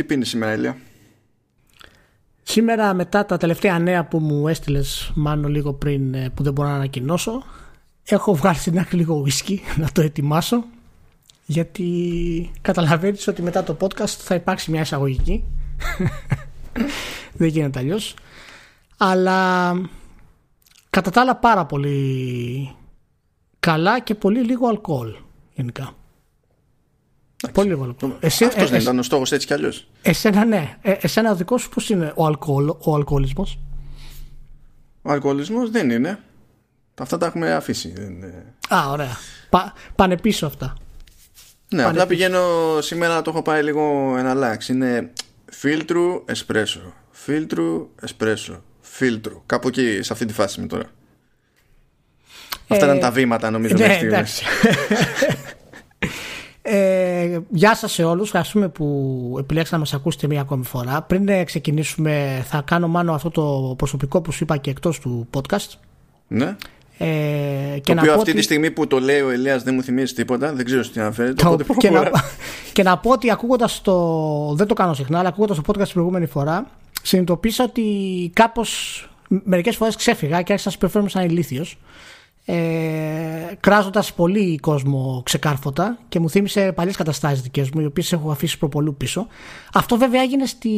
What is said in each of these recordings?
Τι πίνεις σήμερα, Ηλία; Σήμερα μετά τα τελευταία νέα που μου έστειλες μάλλον λίγο πριν ε, που δεν μπορώ να ανακοινώσω έχω βγάλει στην άκρη λίγο whisky να το ετοιμάσω γιατί καταλαβαίνεις ότι μετά το podcast θα υπάρξει μια εισαγωγική δεν γίνεται αλλιώς. αλλά κατά τα άλλα πάρα πολύ καλά και πολύ λίγο αλκοόλ γενικά Πολύ λίγο αλκοόλ. Εσύ, Αυτός ε, δεν ήταν ο στόχος έτσι κι αλλιώς. Εσένα ναι. Ε, εσένα ο δικός σου πώς είναι ο, αλκοόλ, ο αλκοολισμός; Ο αλκοολισμός δεν είναι. Αυτά τα έχουμε αφήσει. Α, ωραία. Πα, πάνε πίσω αυτά. Ναι, απλά πηγαίνω σήμερα το έχω πάει λίγο ένα λάξ. Είναι φίλτρου εσπρέσο. Φίλτρου εσπρέσο. Φίλτρου. Κάπου εκεί σε αυτή τη φάση είμαι τώρα. Αυτά ήταν ε, τα βήματα νομίζω. Ναι, εντάξει. Ε, γεια σας σε όλους, ευχαριστούμε που επιλέξατε να μας ακούσετε μία ακόμη φορά. Πριν ε, ξεκινήσουμε θα κάνω μάλλον αυτό το προσωπικό που σου είπα και εκτός του podcast. Ναι. Ε, και το να οποίο αυτή τη στιγμή που το λέει ο Ελίας δεν μου θυμίζει τίποτα, δεν ξέρω τι αναφέρεται. Το, και, να, και να πω ότι ακούγοντας το. Δεν το κάνω συχνά, αλλά ακούγοντας το podcast την προηγούμενη φορά, συνειδητοποίησα ότι κάπως μερικές φορές ξέφυγα και άρχισα να συμπεριφέρομαι σαν ηλίθιος ε, κράζοντας πολύ κόσμο ξεκάρφωτα και μου θύμισε παλιές καταστάσεις δικές μου οι οποίες έχω αφήσει προπολού πίσω. Αυτό βέβαια έγινε στη,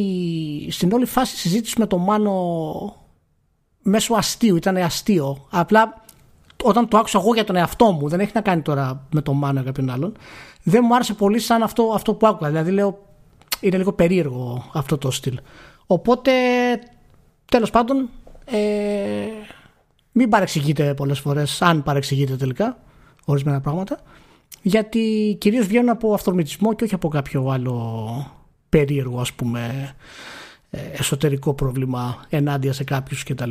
στην όλη φάση συζήτησης με τον Μάνο μέσω αστείου, ήταν αστείο. Απλά όταν το άκουσα εγώ για τον εαυτό μου δεν έχει να κάνει τώρα με τον Μάνο ή κάποιον άλλον δεν μου άρεσε πολύ σαν αυτό, αυτό που άκουγα. Δηλαδή λέω είναι λίγο περίεργο αυτό το στυλ. Οπότε τέλος πάντων ε, μην παρεξηγείτε πολλές φορές, αν παρεξηγείτε τελικά ορισμένα πράγματα, γιατί κυρίως βγαίνουν από αυτορμητισμό και όχι από κάποιο άλλο περίεργο ας πούμε ε, εσωτερικό πρόβλημα ενάντια σε κάποιους κτλ.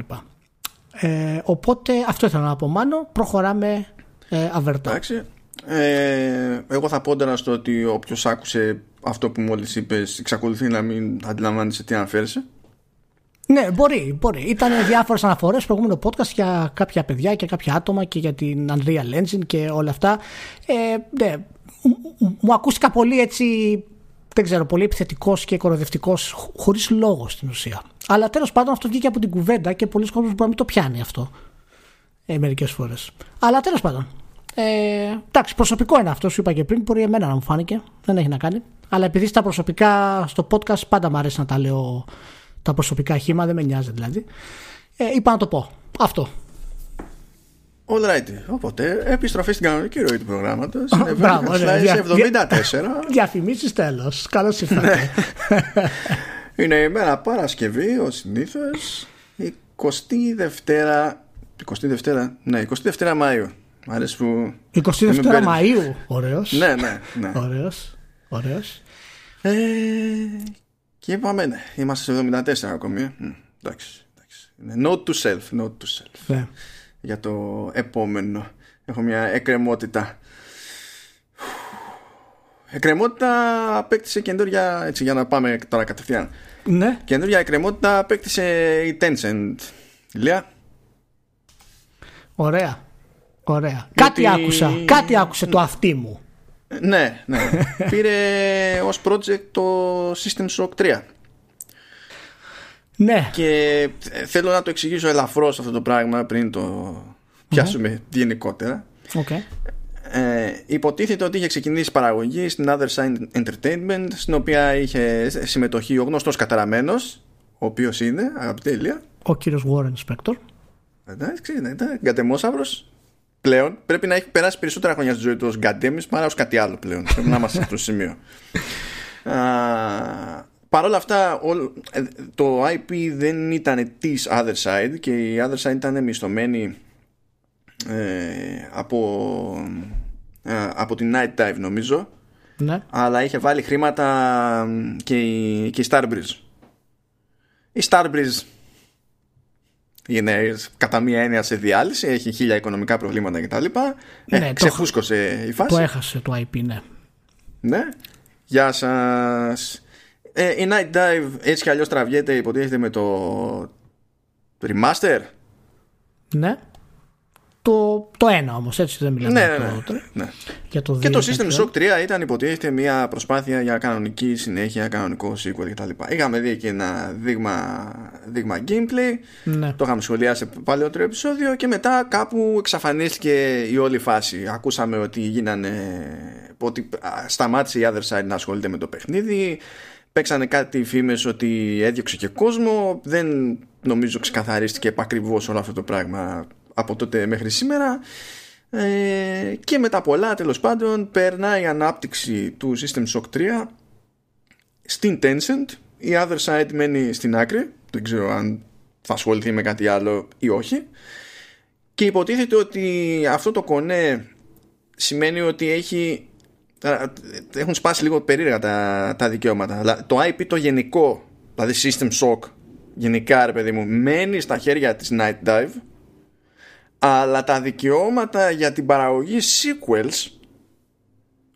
Ε, οπότε αυτό ήθελα να πω μάνο, προχωράμε ε, αβερτά. Εντάξει. Ε, εγώ θα πω τώρα στο ότι όποιος άκουσε αυτό που μόλις είπες εξακολουθεί να μην αντιλαμβάνεσαι τι αναφέρεσαι. Ναι, μπορεί, μπορεί. Ήταν διάφορες αναφορές στο προηγούμενο podcast για κάποια παιδιά και κάποια άτομα και για την Unreal Engine και όλα αυτά. Ε, ναι, μου ακούστηκα πολύ έτσι, δεν ξέρω, πολύ επιθετικός και κοροδευτικό, χωρίς λόγο στην ουσία. Αλλά τέλος πάντων αυτό βγήκε από την κουβέντα και πολλοί κόσμοι μπορεί να μην το πιάνει αυτό ε, μερικές φορές. Αλλά τέλος πάντων. Ε, εντάξει, προσωπικό είναι αυτό, σου είπα και πριν. Μπορεί εμένα να μου φάνηκε. Δεν έχει να κάνει. Αλλά επειδή στα προσωπικά στο podcast πάντα μου αρέσει να τα λέω τα προσωπικά χήμα, δεν με νοιάζει δηλαδή. Ε, είπα να το πω. Αυτό. All right. Οπότε, επιστροφή στην κανονική ροή του προγράμματος. Μπράβο, ναι, 74. Διαφημίσεις τέλος. Καλώς ήρθατε. Ναι. Είναι η μέρα Παρασκευή, ως συνήθως. 22 22 ναι, 22 Μαΐου. Μ' αρέσει που. 22 Μαΐου, ωραίος. ναι, ναι. ναι. Ωραίος, ωραίος. Ε, και είπαμε, ναι, είμαστε σε 74 ακόμη. Ε. εντάξει, εντάξει. Note to self, note to self. Ναι. Για το επόμενο. Έχω μια εκκρεμότητα. Εκκρεμότητα απέκτησε καινούργια, έτσι για να πάμε τώρα κατευθείαν. Ναι. Καινούργια εκκρεμότητα απέκτησε η Tencent. Ηλία. Ωραία. Ωραία. Κάτι άκουσα. Κάτι άκουσε το αυτί μου. Ναι, ναι. Πήρε ως project το System Shock 3. Ναι. Και θέλω να το εξηγήσω ελαφρώς αυτό το πράγμα πριν το πιάσουμε mm-hmm. γενικότερα. Okay. Ε, υποτίθεται ότι είχε ξεκινήσει παραγωγή στην Other Side Entertainment στην οποία είχε συμμετοχή ο γνωστός καταραμένος ο οποίος είναι αγαπητή Ηλία ο κύριος Warren Spector εντάξει, ναι, γκατεμόσαυρος πλέον πρέπει να έχει περάσει περισσότερα χρόνια στη ζωή του ως Γκαντέμις παρά ως κάτι άλλο πλέον. πρέπει να είμαστε σε αυτό το σημείο. Παρ' όλα αυτά ε, το IP δεν ήταν της Other Side και η Other Side ήταν μισθωμένη ε, από, ε, από την Night Dive νομίζω ναι. αλλά είχε βάλει χρήματα και η, και η Starbreeze η Starbreeze είναι κατά μία έννοια σε διάλυση, έχει χίλια οικονομικά προβλήματα κτλ. Ε, ναι, ξεφούσκωσε η φάση. Το έχασε το IP, ναι. Ναι. Γεια σας. Ε, η Night Dive έτσι κι αλλιώς τραβιέται, υποτίθεται με το remaster; Ναι. το, το ένα όμως, έτσι δεν μιλάμε Ναι, για ναι, το, ναι, ναι. για το Και δύο το και System τέτοιο. Shock 3 ήταν υποτίθεται μια προσπάθεια για κανονική συνέχεια, κανονικό sequel κτλ. Είχαμε δει και ένα δείγμα, δείγμα gameplay, Ναι. το είχαμε σχολιάσει σε παλαιότερο επεισόδιο και μετά κάπου εξαφανίστηκε η όλη φάση. Ακούσαμε ότι γίνανε, ότι α, σταμάτησε η other side να ασχολείται με το παιχνίδι, παίξανε κάτι φήμες ότι έδιωξε και κόσμο, δεν νομίζω ξεκαθαρίστηκε επακριβώς όλο αυτό το πράγμα από τότε μέχρι σήμερα. Ε, και μετά πολλά τέλος πάντων περνάει η ανάπτυξη του System Shock 3 στην Tencent η other side μένει στην άκρη δεν ξέρω αν θα ασχοληθεί με κάτι άλλο ή όχι. Και υποτίθεται ότι αυτό το κονέ σημαίνει ότι έχει τώρα, έχουν σπάσει λίγο περίεργα τα, τα δικαιώματα. Αλλά το IP το γενικό δηλαδή System Shock γενικά ρε παιδί μου μένει στα χέρια της Night Dive αλλά τα δικαιώματα για την παραγωγή sequels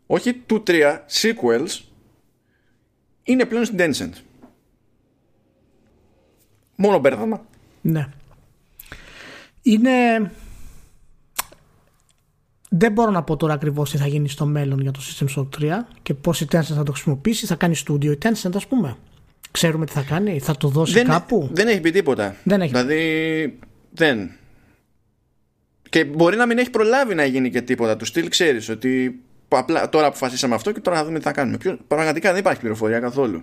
όχι του 3 sequels είναι πλέον στην Tencent μόνο μπέρδαμα Ναι. Είναι. Δεν μπορώ να πω τώρα ακριβώς τι θα γίνει στο μέλλον για το System Shock 3 και πώς η Tencent θα το χρησιμοποιήσει. Θα κάνει στούντιο η Tencent, ας πούμε. Ξέρουμε τι θα κάνει, θα το δώσει δεν, κάπου. δεν έχει πει τίποτα Δεν έχει. δηλαδή δεν και μπορεί να μην έχει προλάβει να γίνει και τίποτα του στυλ ξέρεις ότι απλά τώρα αποφασίσαμε αυτό και τώρα θα δούμε τι θα κάνουμε Ποιο, πραγματικά δεν υπάρχει πληροφορία καθόλου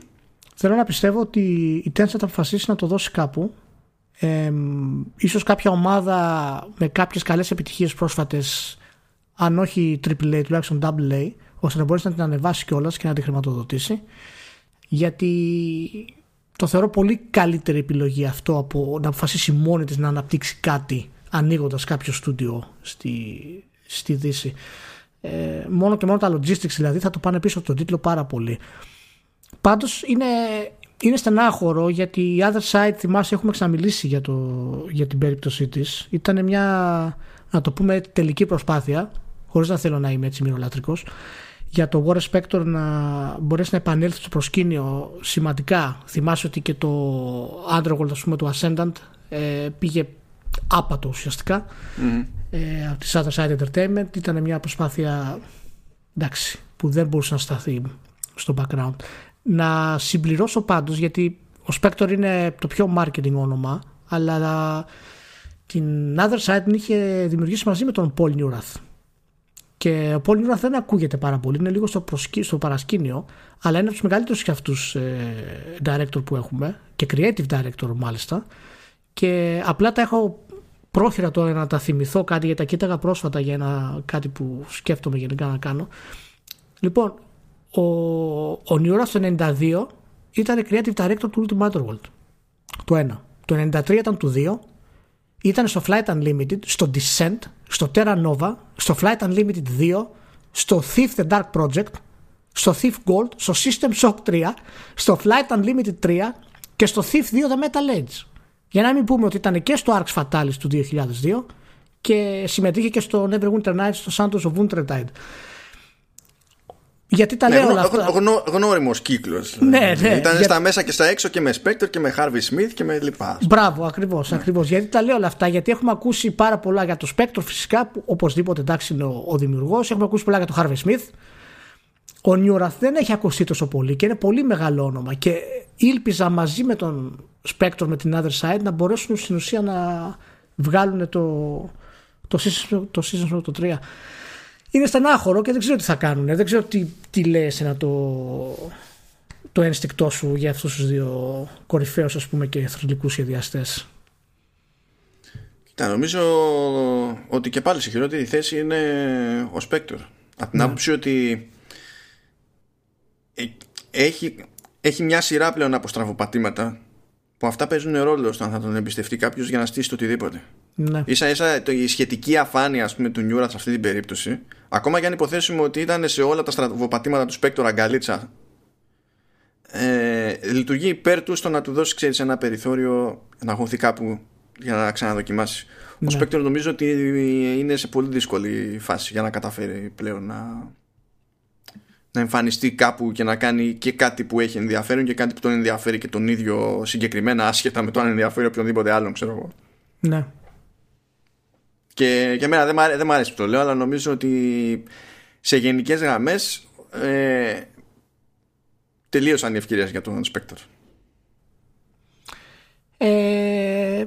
Θέλω να πιστεύω ότι η Tencent θα αποφασίσει να το δώσει κάπου. Ε, ίσως κάποια ομάδα με κάποιες καλές επιτυχίες πρόσφατες αν όχι AAA τουλάχιστον AA ώστε να μπορέσει να την ανεβάσει κιόλας και να τη χρηματοδοτήσει. Γιατί το θεωρώ πολύ καλύτερη επιλογή αυτό από να αποφασίσει μόνη της να αναπτύξει κάτι ανοίγοντας κάποιο στούντιο στη, στη Δύση. Ε, μόνο και μόνο τα logistics δηλαδή θα το πάνε πίσω από τον τίτλο πάρα πολύ Πάντως είναι, είναι στενάχωρο γιατί η Other Side θυμάσαι έχουμε ξαναμιλήσει για, το, για την περίπτωσή της. Ήταν μια να το πούμε τελική προσπάθεια χωρίς να θέλω να είμαι έτσι μυρολατρικός για το War Spector να μπορέσει να επανέλθει στο προσκήνιο σημαντικά. Θυμάσαι ότι και το Underworld ας πούμε του Ascendant ε, πήγε άπατο ουσιαστικά ε, από τη Other Side Entertainment. Ήταν μια προσπάθεια εντάξει, που δεν μπορούσε να σταθεί στο background. Να συμπληρώσω πάντως γιατί ο Spectre είναι το πιο marketing όνομα αλλά την Other Side την είχε δημιουργήσει μαζί με τον Paul Newrath. Και ο Paul Newrath δεν ακούγεται πάρα πολύ είναι λίγο στο, προσκύ, στο παρασκήνιο αλλά είναι από τους μεγαλύτερους και αυτούς ε, director που έχουμε και creative director μάλιστα. Και απλά τα έχω πρόχειρα τώρα να τα θυμηθώ κάτι γιατί τα κοίταγα πρόσφατα για ένα, κάτι που σκέφτομαι γενικά να κάνω. Λοιπόν, ο, ο Νιούρα το 92 ήταν creative director του Ultimate World. Το ένα. Το 93 ήταν του 2. Ήταν στο Flight Unlimited, στο Descent, στο Terra Nova, στο Flight Unlimited 2, στο Thief the Dark Project, στο Thief Gold, στο System Shock 3, στο Flight Unlimited 3 και στο Thief 2 The Metal Age. Για να μην πούμε ότι ήταν και στο Arx Fatalis του 2002 και συμμετείχε και στο Neverwinter Nights στο Santos of Wintertide. Γιατί τα ναι, λέω γνω, όλα αυτά. γνω, γνώριμος κύκλος Ναι, ναι, ήταν για- στα μέσα και στα έξω και με Spectre και με Harvey Smith και με λοιπά Μπράβο, ακριβώς. Ακριβώς. Γιατί τα λέω όλα αυτά, γιατί έχουμε ακούσει πάρα πολλά για το Spectre φυσικά, που οπωσδήποτε εντάξει είναι ο, ο δημιουργός. Έχουμε ακούσει πολλά για το Harvey Smith. Ο Νιούραφ δεν έχει ακουστεί τόσο πολύ και είναι πολύ μεγάλο όνομα. Και ήλπιζα μαζί με τον Spectre, με την Other Side, να μπορέσουν στην ουσία να βγάλουν το, το, season, το season το 3. Είναι στενάχωρο και δεν ξέρω τι θα κάνουν. Δεν ξέρω τι, τι λέει εσένα το, το ένστικτό σου για αυτούς τους δύο κορυφαίους ας πούμε και θρηλυκούς σχεδιαστές. Κοίτα, νομίζω ότι και πάλι σε χειρότερη θέση είναι ο Spectre. Από την άποψη ότι ε- έχει, έχει μια σειρά πλέον από στραβοπατήματα που αυτά παίζουν ρόλο στο αν θα τον εμπιστευτεί κάποιος για να στήσει το οτιδήποτε. Ναι. Ίσα ίσα το, η σχετική αφάνεια ας πούμε, του Νιούρα σε αυτή την περίπτωση, ακόμα και αν υποθέσουμε ότι ήταν σε όλα τα στραβοπατήματα του Spectre αγκαλίτσα, ε, λειτουργεί υπέρ του στο να του δώσει ξέρεις, ένα περιθώριο να αγωθεί κάπου για να ξαναδοκιμάσει. Ο Ναι. Spectre νομίζω ότι είναι σε πολύ δύσκολη φάση για να καταφέρει πλέον να, να εμφανιστεί κάπου και να κάνει και κάτι που έχει ενδιαφέρον και κάτι που τον ενδιαφέρει και τον ίδιο συγκεκριμένα άσχετα με το αν ενδιαφέρει οποιονδήποτε άλλον ξέρω εγώ. ναι. Και για μένα δεν μ' αρέσει, δεν μ αρέσει που το λέω, αλλά νομίζω ότι σε γενικές γραμμές ε, τελείωσαν οι ευκαιρίες για τον Spectre. Ε,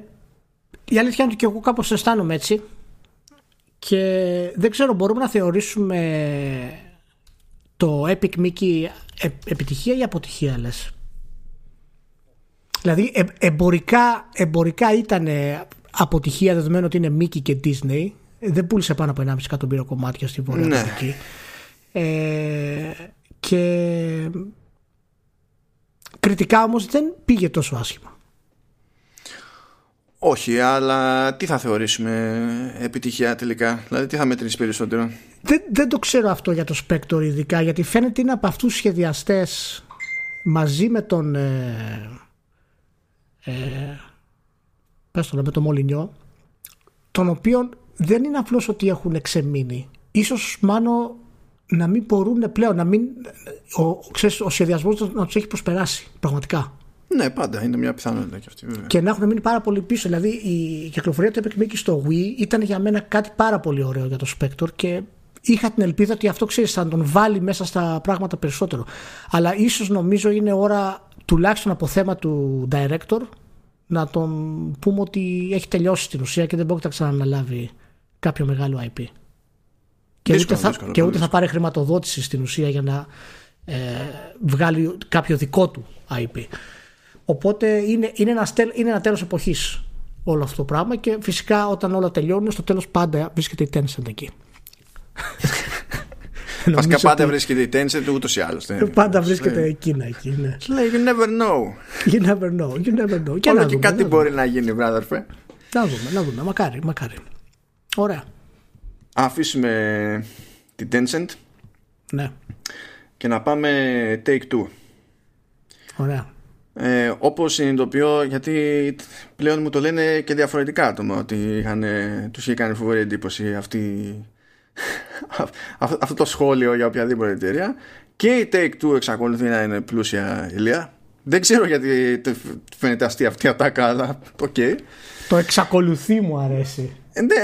η αλήθεια είναι ότι και εγώ κάπως αισθάνομαι έτσι και δεν ξέρω μπορούμε να θεωρήσουμε το Epic Mickey ε, επιτυχία ή αποτυχία λες; Δηλαδή ε, εμπορικά, εμπορικά ήταν αποτυχία δεδομένου ότι είναι Mickey και Disney δεν πούλησε πάνω από 1,5 εκατομμύριο κομμάτια στη Βόρεια ναι. Ε, και κριτικά όμως δεν πήγε τόσο άσχημα. Όχι, αλλά τι θα θεωρήσουμε επιτυχία τελικά, δηλαδή τι θα μετρήσει περισσότερο; Δεν, δεν το ξέρω αυτό για το Spectre ειδικά, γιατί φαίνεται είναι από αυτούς τους σχεδιαστές μαζί με τον... Ε, ε, πες το, με τον Μολυνιό, τον οποίον δεν είναι απλώς ότι έχουν ξεμείνει. Ίσως μάλλον να μην μπορούν πλέον να μην. Ο, ξέρεις, ο σχεδιασμός να τους έχει προσπεράσει πραγματικά. Ναι, πάντα είναι μια πιθανότητα και αυτή. Βέβαια. Και να έχουν μείνει πάρα πολύ πίσω. Δηλαδή η κυκλοφορία του Epic Mickey στο Wii ήταν για μένα κάτι πάρα πολύ ωραίο για το Spectre και είχα την ελπίδα ότι αυτό ξέρεις θα τον βάλει μέσα στα πράγματα περισσότερο. Αλλά ίσως νομίζω είναι ώρα τουλάχιστον από θέμα του director να τον πούμε ότι έχει τελειώσει στην ουσία και δεν μπορεί να ξαναναλάβει κάποιο μεγάλο IP. Και, δύσκολο, ούτε, θα, δύσκολο, και ούτε θα πάρει χρηματοδότηση στην ουσία για να ε, βγάλει κάποιο δικό του IP. Οπότε είναι, είναι, ένας, είναι ένα τέλος εποχής όλο αυτό το πράγμα και φυσικά όταν όλα τελειώνουν στο τέλος πάντα βρίσκεται η Tencent εκεί. Βασικά πάντα βρίσκεται η Tencent ούτως ή άλλως. Πάντα βρίσκεται η Κίνα εκεί. Ναι. Λέει you never know. You never know. You never know. Και Όλο και κάτι μπορεί να γίνει, brother. Να δούμε, να δούμε. Μακάρι, μακάρι. Ωραία αφήσουμε την Tencent ναι. και να πάμε Take Two. Ωραία. Ε, όπως συνειδητοποιώ γιατί πλέον μου το λένε και διαφορετικά άτομα ότι είχαν, τους είχε κάνει φοβερή εντύπωση αυτή, αυτό το σχόλιο για οποιαδήποτε εταιρεία και η Take Two εξακολουθεί να είναι πλούσια Ηλία δεν ξέρω γιατί φαίνεται αστεία αυτή η ατάκα αλλά ok okay. το εξακολουθεί μου αρέσει ε, ναι,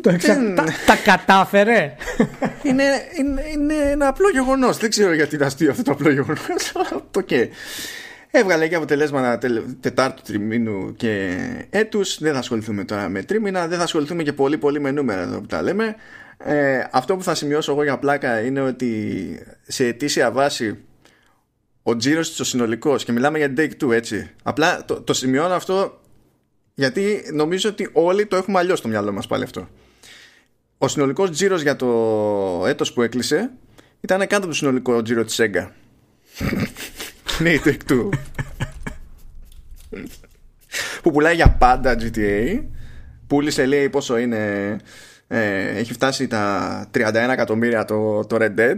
το εξα... τα, τα, κατάφερε; είναι, είναι, είναι ένα απλό γεγονός. Δεν ξέρω γιατί είναι αστείο αυτό το απλό γεγονός. okay. Έβγαλε και αποτελέσματα τετάρτου τριμήνου και έτους. Δεν θα ασχοληθούμε τώρα με τρίμηνα. Δεν θα ασχοληθούμε και πολύ πολύ με νούμερα εδώ που τα λέμε. Ε, αυτό που θα σημειώσω εγώ για πλάκα είναι ότι σε ετήσια βάση ο τζίρος της ο συνολικός και μιλάμε για take two έτσι. Απλά το, το σημειώνω αυτό γιατί νομίζω ότι όλοι το έχουμε αλλιώς στο μυαλό μας πάλι αυτό. Ο συνολικός τζίρος για το έτος που έκλεισε ήταν κάτω από το συνολικό τζίρο της Sega. Ναι, η Take που πουλάει για πάντα GTA. Πούλησε λέει πόσο είναι. Ε, έχει φτάσει τα 31 εκατομμύρια το, το Red Dead.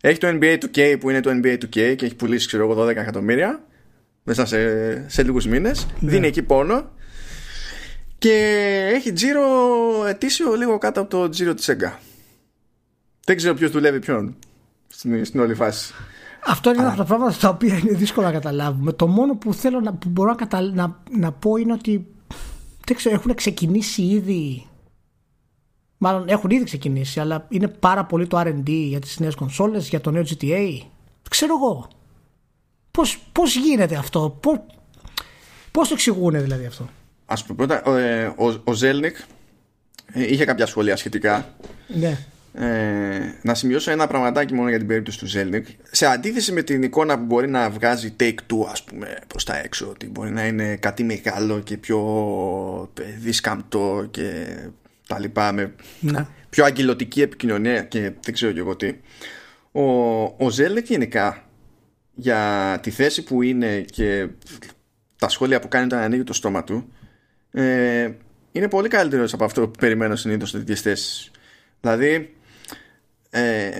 Έχει το NBA 2K που είναι το NBA 2K και έχει πουλήσει ξέρω εγώ 12 εκατομμύρια μέσα σε, σε λίγους μήνες. Ναι. Δίνει εκεί πόνο και έχει τζίρο ετήσιο λίγο κάτω από το τζίρο της ΕΓΚΑ. Δεν ξέρω ποιος δουλεύει ποιον στην, στην όλη φάση. Αυτό είναι ένα από τα πράγματα τα οποία είναι δύσκολο να καταλάβουμε. Το μόνο που θέλω να, που μπορώ να, να, να πω είναι ότι δεν ξέρω, έχουν ξεκινήσει ήδη Μάλλον έχουν ήδη ξεκινήσει, αλλά είναι πάρα πολύ το R&D για τις νέες κονσόλες, για το νέο GTA. Ξέρω εγώ. Πώς, πώς γίνεται αυτό, πώς, πώς το εξηγούν δηλαδή αυτό; Ας πούμε πρώτα, ο, ε, ο, ο Ζέλνικ ε, είχε κάποια σχόλια σχετικά. Ναι. Ε, να σημειώσω ένα πραγματάκι μόνο για την περίπτωση του Ζέλνικ. Σε αντίθεση με την εικόνα που μπορεί να βγάζει Take Two, ας πούμε, προς τα έξω, ότι μπορεί να είναι κάτι μεγάλο και πιο δίσκαμπτο και τα λοιπά, με ναι. πιο αγγελωτική επικοινωνία και δεν ξέρω και εγώ τι. Ο, ο Ζέλνικ γενικά για τη θέση που είναι και τα σχόλια που κάνει όταν ανοίγει το στόμα του ε, είναι πολύ καλύτερος από αυτό που περιμένω συνήθως σε τέτοιες θέσεις. Δηλαδή, ε,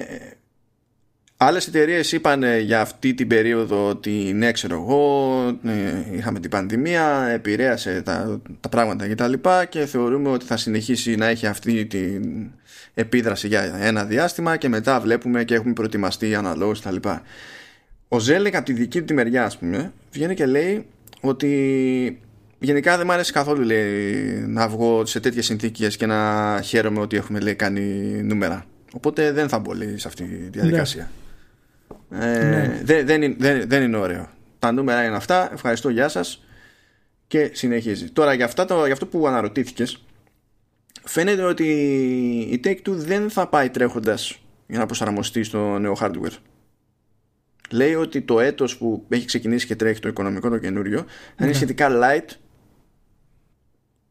άλλες εταιρείες είπαν για αυτή την περίοδο ότι ναι, ξέρω εγώ, ε, είχαμε την πανδημία, επηρέασε τα, τα πράγματα κτλ. Και, και θεωρούμε ότι θα συνεχίσει να έχει αυτή την επίδραση για ένα διάστημα και μετά βλέπουμε και έχουμε προετοιμαστεί αναλόγως κτλ. Ο Ζέλεκ από τη δική του τη μεριά, ας πούμε, βγαίνει και λέει ότι γενικά δεν μου αρέσει καθόλου λέει, να βγω σε τέτοιες συνθήκες και να χαίρομαι ότι έχουμε λέει, κάνει νούμερα. Οπότε δεν θα μπω λέει, σε αυτή τη διαδικασία. Ναι. Ε, ναι. δεν, δεν, δεν, δεν είναι ωραίο. Τα νούμερα είναι αυτά. Ευχαριστώ, γεια σας. Και συνεχίζει. Τώρα για, αυτά το, για αυτό που αναρωτήθηκες φαίνεται ότι η Take-Two δεν θα πάει τρέχοντας για να προσαρμοστεί στο νέο hardware. Λέει ότι το έτος που έχει ξεκινήσει και τρέχει το οικονομικό το καινούριο θα είναι ναι. σχετικά light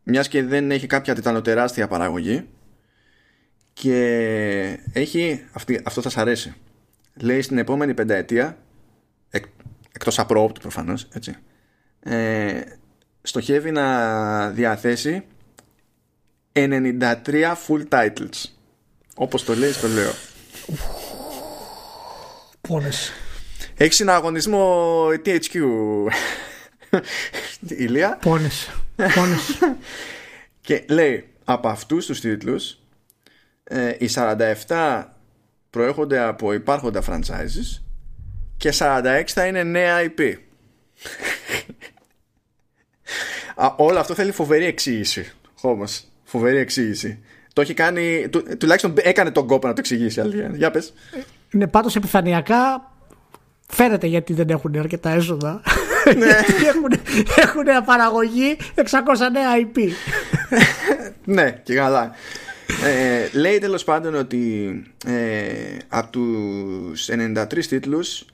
μιας και δεν έχει κάποια τιτανοτεράστια παραγωγή και έχει, αυτή, αυτό θα σας αρέσει. Λέει στην επόμενη πενταετία εκ, εκτός απρόοπτου προφανώς έτσι, ε, στοχεύει να διαθέσει 93 full titles. Όπως το λέει στο λέω. Πόνες. Έχεις συναγωνισμό THQ Ηλία. Πόνες. Πόνες. Και λέει από αυτούς τους τίτλους ε, οι 47 προέρχονται από υπάρχοντα franchises και 46 θα είναι νέα IP. Α, όλο αυτό θέλει φοβερή εξήγηση. Όμως, φοβερή εξήγηση. Το έχει κάνει, του, τουλάχιστον έκανε τον κόπο να το εξηγήσει. Για πες. Ναι, πάντως επιφανειακά φαίνεται γιατί δεν έχουν αρκετά έσοδα. Ναι. έχουν, έχουν παραγωγή 600 νέα IP. ναι, και καλά. Ε, λέει τέλος πάντων ότι ε, από τους 93 τίτλους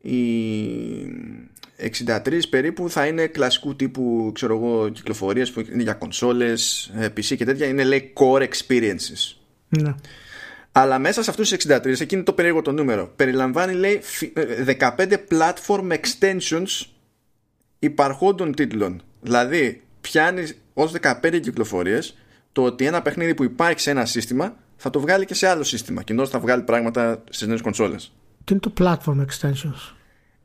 οι 63 περίπου θα είναι κλασικού τύπου ξέρω εγώ, κυκλοφορίες που είναι για κονσόλες, ε, PC και τέτοια είναι λέει core experiences ναι. αλλά μέσα σε αυτούς τους 63 εκείνη το περίεργο το νούμερο περιλαμβάνει λέει 15 platform extensions υπαρχόντων τίτλων δηλαδή πιάνεις ως 15 κυκλοφορίες το ότι ένα παιχνίδι που υπάρχει σε ένα σύστημα θα το βγάλει και σε άλλο σύστημα. Κοινώ θα βγάλει πράγματα στις νέες κονσόλες. Τι είναι το platform extensions;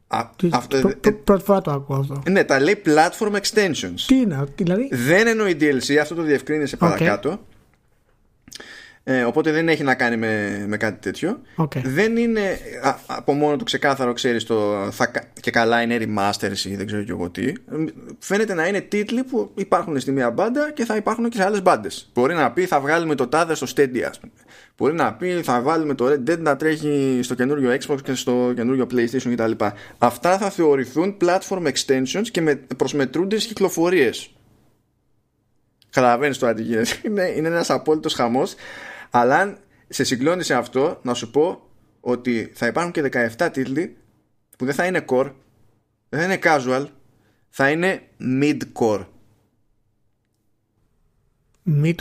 Α, αυτό, πρώτη φορά το ακούω αυτό. Ναι, τα λέει platform extensions. Τι είναι, δηλαδή. Δεν εννοεί DLC, αυτό το διευκρίνησε παρακάτω. Ε, οπότε δεν έχει να κάνει με, με κάτι τέτοιο. Okay. Δεν είναι από μόνο του ξεκάθαρο, ξέρεις το. Θα, και καλά είναι remasters ή δεν ξέρω και εγώ τι. Φαίνεται να είναι τίτλοι που υπάρχουν στη μία μπάντα και θα υπάρχουν και σε άλλες μπάντες. Μπορεί να πει θα βγάλουμε το τάδε στο Stadia, Μπορεί να πει θα βάλουμε το Red Dead να τρέχει στο καινούριο Xbox και στο καινούριο PlayStation κτλ. Αυτά θα θεωρηθούν platform extensions και με προσμετρούνται κυκλοφορίες. Καταλαβαίνεις το αντικείμενο. Είναι, είναι ένας απόλυτος χαμός. Αλλά αν σε συγκλώνει σε αυτό, να σου πω ότι θα υπάρχουν και 17 τίτλοι που δεν θα είναι core, δεν θα είναι casual, θα είναι mid-core. Mid,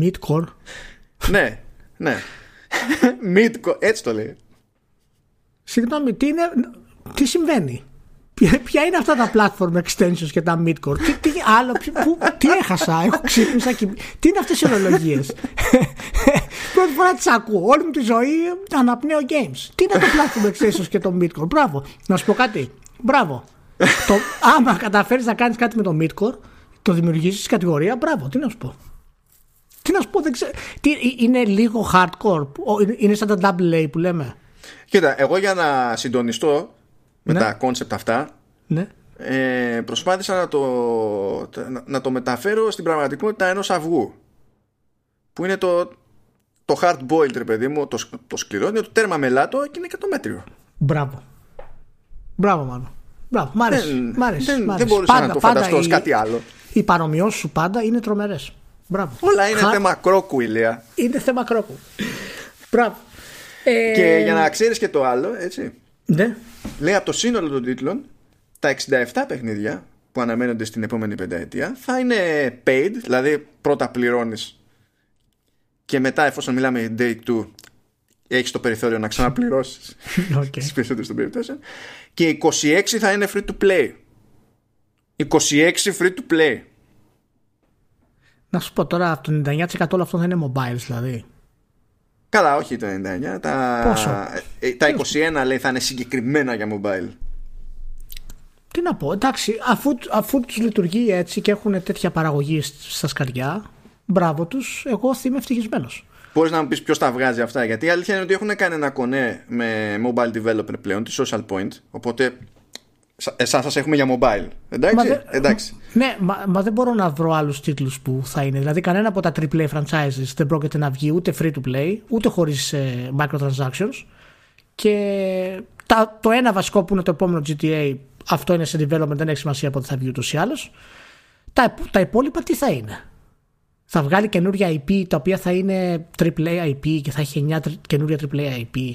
mid-core; ναι, ναι. mid-core, έτσι το λέει. Συγγνώμη, τι, είναι, τι συμβαίνει; Ποια είναι αυτά τα platform extensions και τα midcore; Τι, τι, άλλο, που, τι έχασα, έχω ξύπνησα και... Τι είναι αυτές οι ορολογίες; Πρώτη φορά τις ακούω. Όλη μου τη ζωή αναπνέω games. Τι είναι το platform extensions και το midcore; Μπράβο. Να σου πω κάτι. Μπράβο. το, άμα καταφέρεις να κάνεις κάτι με το midcore, το δημιουργήσεις κατηγορία, μπράβο. Τι να σου πω. Τι να σου πω, δεν ξέρω. Τι, είναι λίγο hardcore. Είναι σαν τα double A που λέμε. Κοίτα, εγώ για να συντονιστώ με ναι. τα concept αυτά ναι. ε, προσπάθησα να το, να, το μεταφέρω στην πραγματικότητα ενός αυγού που είναι το, το hard boiled ρε παιδί μου το, το σκληρό είναι το τέρμα μελάτο και είναι και το μέτριο μπράβο μπράβο μάλλον Μπράβο, μ' άρεσε. Δεν, μ άρεσε, δεν, μ άρεσε. δεν μπορούσα πάντα, να το φανταστώ ως κάτι άλλο. Οι παρομοιώσεις σου πάντα είναι τρομερές. Μπράβο. Όλα είναι Χα... θέμα κρόκου, ηλία. Είναι θέμα κρόκου. Μπράβο. Και ε... για να ξέρεις και το άλλο, έτσι. Ναι. Λέει από το σύνολο των τίτλων, τα 67 παιχνίδια που αναμένονται στην επόμενη πενταετία θα είναι paid, δηλαδή πρώτα πληρώνεις και μετά εφόσον μιλάμε day 2 έχεις το περιθώριο να ξαναπληρώσεις okay. στις περισσότερες των περιπτώσεων και 26 θα είναι free to play 26 free to play να σου πω τώρα το 99% όλο αυτό θα είναι mobile δηλαδή Καλά, όχι το 99. Τα, Πόσο; Ε, τα 21 λέει θα είναι συγκεκριμένα για mobile. Τι να πω, εντάξει, αφού, αφού τους λειτουργεί έτσι και έχουν τέτοια παραγωγή στα σκαριά, μπράβο τους, εγώ είμαι ευτυχισμένος. Μπορείς να μου πεις ποιος τα βγάζει αυτά, γιατί η αλήθεια είναι ότι έχουν κάνει ένα κονέ με mobile developer πλέον, τη Social Point. Οπότε Εσά σας έχουμε για mobile. Εντάξει; Μα Εντάξει. Ναι, μα, μα, δεν μπορώ να βρω άλλους τίτλους που θα είναι. Δηλαδή, κανένα από τα AAA franchises δεν πρόκειται να βγει ούτε free to play, ούτε χωρίς ε, microtransactions. Και τα, το ένα βασικό που είναι το επόμενο GTA, αυτό είναι σε development, δεν έχει σημασία πότε θα βγει ούτως ή άλλως. Τα, τα υπόλοιπα τι θα είναι; Θα βγάλει καινούρια IP τα οποία θα είναι AAA IP και θα έχει 9 καινούρια AAA IP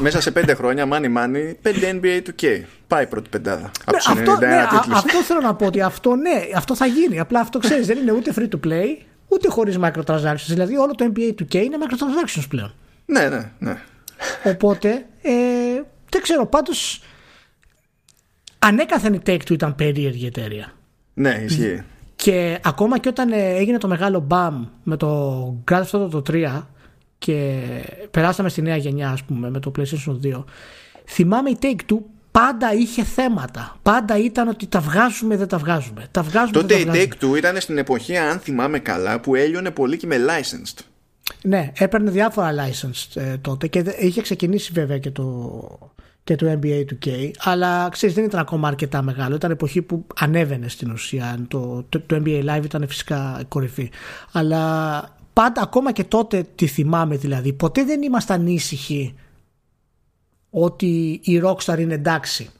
μέσα σε πέντε χρόνια, money money, 5 NBA 2K. Πάει πρώτη πεντάδα. Ναι, αυτό, ναι, αυτό θέλω να πω ότι αυτό, ναι, αυτό θα γίνει. Απλά αυτό ξέρεις, δεν είναι ούτε free to play, ούτε χωρίς microtransactions. Δηλαδή όλο το NBA 2K είναι microtransactions πλέον. Ναι, ναι, ναι. Οπότε, ε, δεν ξέρω, πάντως. Ανέκαθεν η Take Two ήταν περίεργη εταιρεία. Ναι, ισχύει. Και ακόμα και όταν ε, έγινε το μεγάλο BAM με το Grand Theft Auto 3 και περάσαμε στη νέα γενιά ας πούμε με το PlayStation 2 θυμάμαι η Take-Two πάντα είχε θέματα. Πάντα ήταν ότι τα βγάζουμε, δεν τα βγάζουμε. Τα βγάζουμε, Τότε η Take-Two ήταν στην εποχή, αν θυμάμαι καλά, που έλειωνε πολύ και με licensed. Ναι, έπαιρνε διάφορα licensed ε, τότε και είχε ξεκινήσει βέβαια και το, και το NBA 2K, αλλά ξέρεις δεν ήταν ακόμα αρκετά μεγάλο. Ήταν εποχή που ανέβαινε στην ουσία. Το, το, το NBA Live ήταν φυσικά κορυφή. Αλλά πάντα ακόμα και τότε τη θυμάμαι δηλαδή ποτέ δεν ήμασταν ήσυχοι ότι η Rockstar είναι εντάξει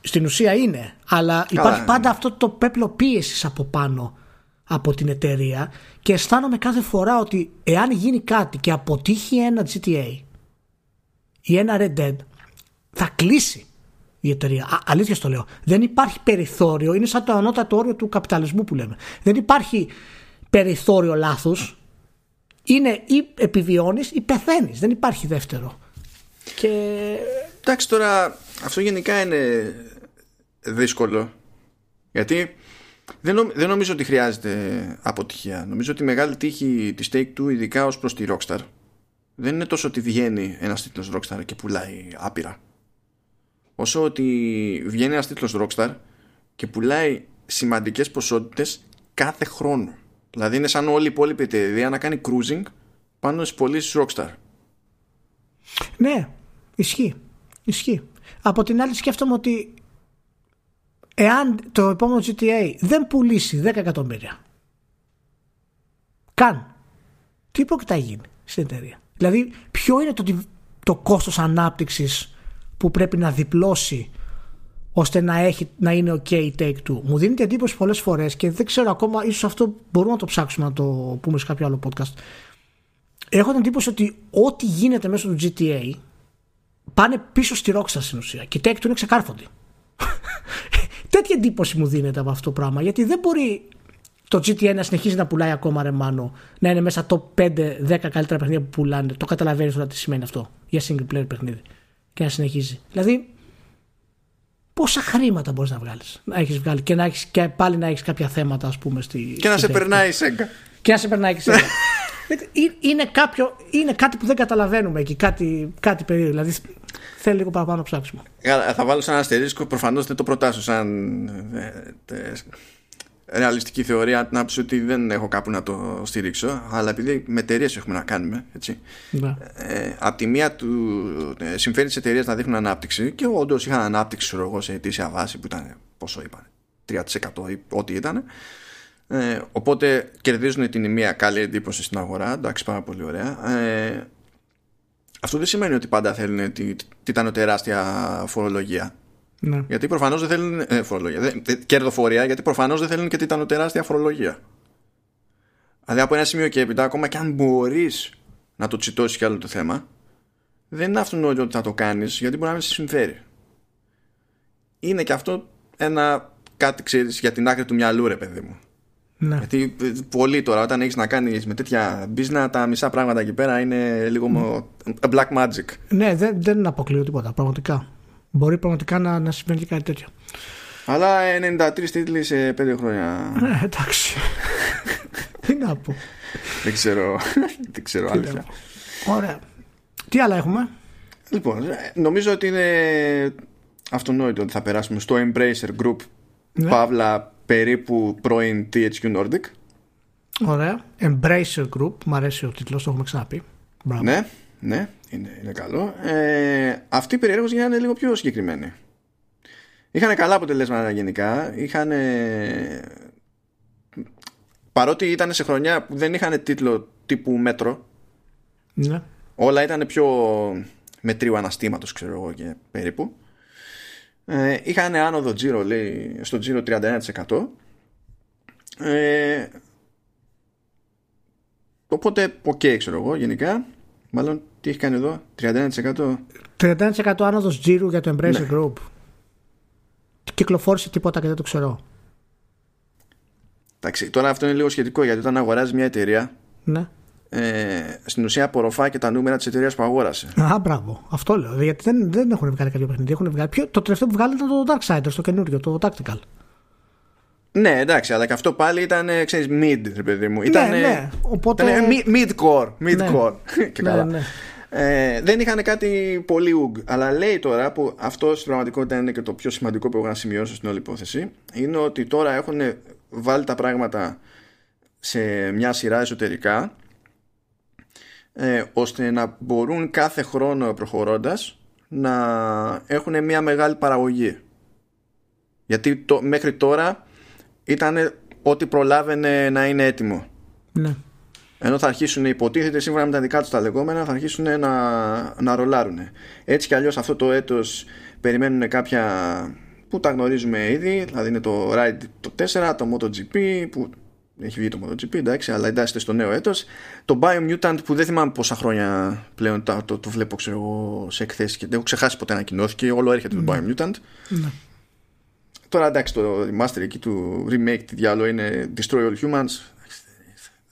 στην ουσία είναι αλλά υπάρχει πάντα αυτό το πέπλο πίεσης από πάνω από την εταιρεία και αισθάνομαι κάθε φορά ότι εάν γίνει κάτι και αποτύχει ένα GTA ή ένα Red Dead θα κλείσει η εταιρεία. Α, αλήθεια στο λέω. Δεν υπάρχει περιθώριο. Είναι σαν το ανώτατο όριο του καπιταλισμού που λέμε. Δεν υπάρχει περιθώριο λάθους. Είναι ή επιβιώνεις ή πεθαίνεις. Δεν υπάρχει δεύτερο. Και... Εντάξει τώρα αυτό γενικά είναι δύσκολο. Γιατί δεν, δεν νομίζω ότι χρειάζεται αποτυχία. Νομίζω ότι η μεγάλη τύχη της Take-Two ειδικά ως προς τη Rockstar δεν είναι τόσο ότι βγαίνει ένας τίτλος Rockstar και πουλάει άπειρα. Όσο ότι βγαίνει ένας τίτλος Rockstar και πουλάει σημαντικές ποσότητες κάθε χρόνο. Δηλαδή είναι σαν όλη η υπόλοιπη εταιρεία να κάνει cruising πάνω στις πωλήσεις Rockstar. Ναι, ισχύει. Ισχύει. Από την άλλη σκέφτομαι ότι εάν το επόμενο GTA δεν πουλήσει 10 εκατομμύρια καν τι πρόκειται να γίνει στην εταιρεία; Δηλαδή ποιο είναι το, το κόστος ανάπτυξης που πρέπει να διπλώσει ώστε να, έχει, να είναι ok η take two. Μου δίνει εντύπωση πολλές φορές και δεν ξέρω ακόμα, ίσως αυτό μπορούμε να το ψάξουμε να το πούμε σε κάποιο άλλο podcast. Έχω την εντύπωση ότι ό,τι γίνεται μέσω του GTA πάνε πίσω στη Rockstar στην ουσία. Και η take two είναι ξεκάρφωντη. Τέτοια εντύπωση μου δίνεται από αυτό το πράγμα. Γιατί δεν μπορεί το GTA να συνεχίζει να πουλάει ακόμα ρε μάνο, να είναι μέσα το 5-10 καλύτερα παιχνίδια που πουλάνε. Το καταλαβαίνεις τώρα τι σημαίνει αυτό για single player παιχνίδι. Και να συνεχίζει. Δηλαδή, πόσα χρήματα μπορείς να βγάλεις. Να έχεις βγάλει και, να έχεις, και πάλι να έχεις κάποια θέματα, ας πούμε. Στη, και να σε περνάει η Σέγγα. Και να σε περνάει η Σέγγα. είναι, κάποιο, είναι κάτι που δεν καταλαβαίνουμε εκεί, κάτι, κάτι περίεργο. Δηλαδή θέλει λίγο παραπάνω ψάξιμο. Θα βάλω σαν αστερίσκο, προφανώς δεν το προτάσω σαν ε, ρεαλιστική θεωρία την άποψη ότι δεν έχω κάπου να το στηρίξω αλλά επειδή με εταιρείε έχουμε να κάνουμε έτσι, ναι. ε, από τη μία του ε, συμφέρει τι εταιρείε να δείχνουν ανάπτυξη και όντω είχαν ανάπτυξη εγώ, σε αιτήσια βάση που ήταν πόσο είπαν 3% ή ό,τι ήταν ε, οπότε κερδίζουν την μία καλή εντύπωση στην αγορά εντάξει πάρα πολύ ωραία ε, αυτό δεν σημαίνει ότι πάντα θέλουν την ήταν τεράστια φορολογία ναι. Γιατί προφανώς δεν θέλουν. Ε, φορολογία. Ε, κερδοφορία, γιατί προφανώς δεν θέλουν και την τεράστια φορολογία. Δηλαδή από ένα σημείο και έπειτα, ακόμα και αν μπορείς να το τσιτώσεις κι άλλο το θέμα, δεν είναι αυτονόητο ότι θα το κάνεις, γιατί μπορεί να μην σε συμφέρει. Είναι και αυτό ένα κάτι ξέρεις για την άκρη του μυαλού, ρε παιδί μου. Ναι. Γιατί ε, πολύ τώρα, όταν έχεις να κάνεις με τέτοια business, τα μισά πράγματα εκεί πέρα είναι λίγο ναι. black magic. Ναι, δεν, δεν αποκλείω τίποτα, πραγματικά. Μπορεί πραγματικά να, να συμβαίνει κάτι τέτοιο. Αλλά 93 τίτλοι σε 5 χρόνια. Ναι, εντάξει. Τι να πω. δεν ξέρω. δεν ξέρω αλήθεια. Ωραία. Τι άλλα έχουμε; Λοιπόν, νομίζω ότι είναι αυτονόητο ότι θα περάσουμε στο Embracer Group ναι. Παύλα περίπου πρώην THQ Nordic. Ωραία. Embracer Group, μου αρέσει ο τίτλος, το έχουμε ξαναπεί. Μπράβο. Ναι, ναι είναι, είναι καλό. Ε, αυτή η περιέργως για να είναι λίγο πιο συγκεκριμένη. Είχαν καλά αποτελέσματα γενικά. Είχαν. Παρότι ήταν σε χρονιά που δεν είχαν τίτλο τύπου μέτρο. Ναι. Όλα ήταν πιο μετρίου αναστήματος ξέρω εγώ και περίπου. Ε, είχαν άνοδο τζίρο λέει στο τζίρο 31%. Ε, οπότε, ok, okay, ξέρω εγώ γενικά. Μάλλον τι έχει κάνει εδώ, 31%. 31% άνοδος τζίρου για το Embracer ναι. Group. Κυκλοφόρησε τίποτα και δεν το ξέρω. Εντάξει, τώρα αυτό είναι λίγο σχετικό γιατί όταν αγοράζει μια εταιρεία. Ναι. Ε, στην ουσία απορροφά και τα νούμερα της εταιρείας που αγόρασε. Α, μπράβο. Αυτό λέω. Γιατί δεν, δεν έχουν βγάλει κάποιο παιχνίδι. Έχουν βγάλει... Ποιο, το τελευταίο που βγάλει ήταν το Darksiders, το καινούριο, το Tactical. Ναι, εντάξει, αλλά και αυτό πάλι ήταν, ξέρεις, mid, ρε παιδί μου. Ήταν, ναι, ναι. Οπότε... Ήταν mid-core. Mid-core. Ναι. και καλά. Ναι, ναι. Ε, δεν είχαν κάτι πολύ ουγ. Αλλά λέει τώρα που αυτό στην πραγματικότητα είναι και το πιο σημαντικό που έχω να σημειώσω στην όλη υπόθεση. Είναι ότι τώρα έχουν βάλει τα πράγματα σε μια σειρά εσωτερικά ε, ώστε να μπορούν κάθε χρόνο προχωρώντας να έχουν μια μεγάλη παραγωγή. Γιατί το, μέχρι τώρα ήταν ό,τι προλάβαινε να είναι έτοιμο. Ναι. Ενώ θα αρχίσουν, υποτίθεται σύμφωνα με τα δικά τους τα λεγόμενα, θα αρχίσουν να, να ρολάρουν. Έτσι κι αλλιώς αυτό το έτος περιμένουν κάποια που τα γνωρίζουμε ήδη, δηλαδή είναι το Ride το 4, το MotoGP που έχει βγει το MotoGP εντάξει αλλά εντάσσεται στο νέο έτος το Biomutant που δεν θυμάμαι πόσα χρόνια πλέον το, το, το βλέπω ξέρω εγώ σε εκθέσεις και δεν έχω ξεχάσει ποτέ ανακοινώθηκε όλο έρχεται το ναι. Biomutant ναι. Τώρα εντάξει το remaster εκεί του remake τι διάλογο είναι Destroy All Humans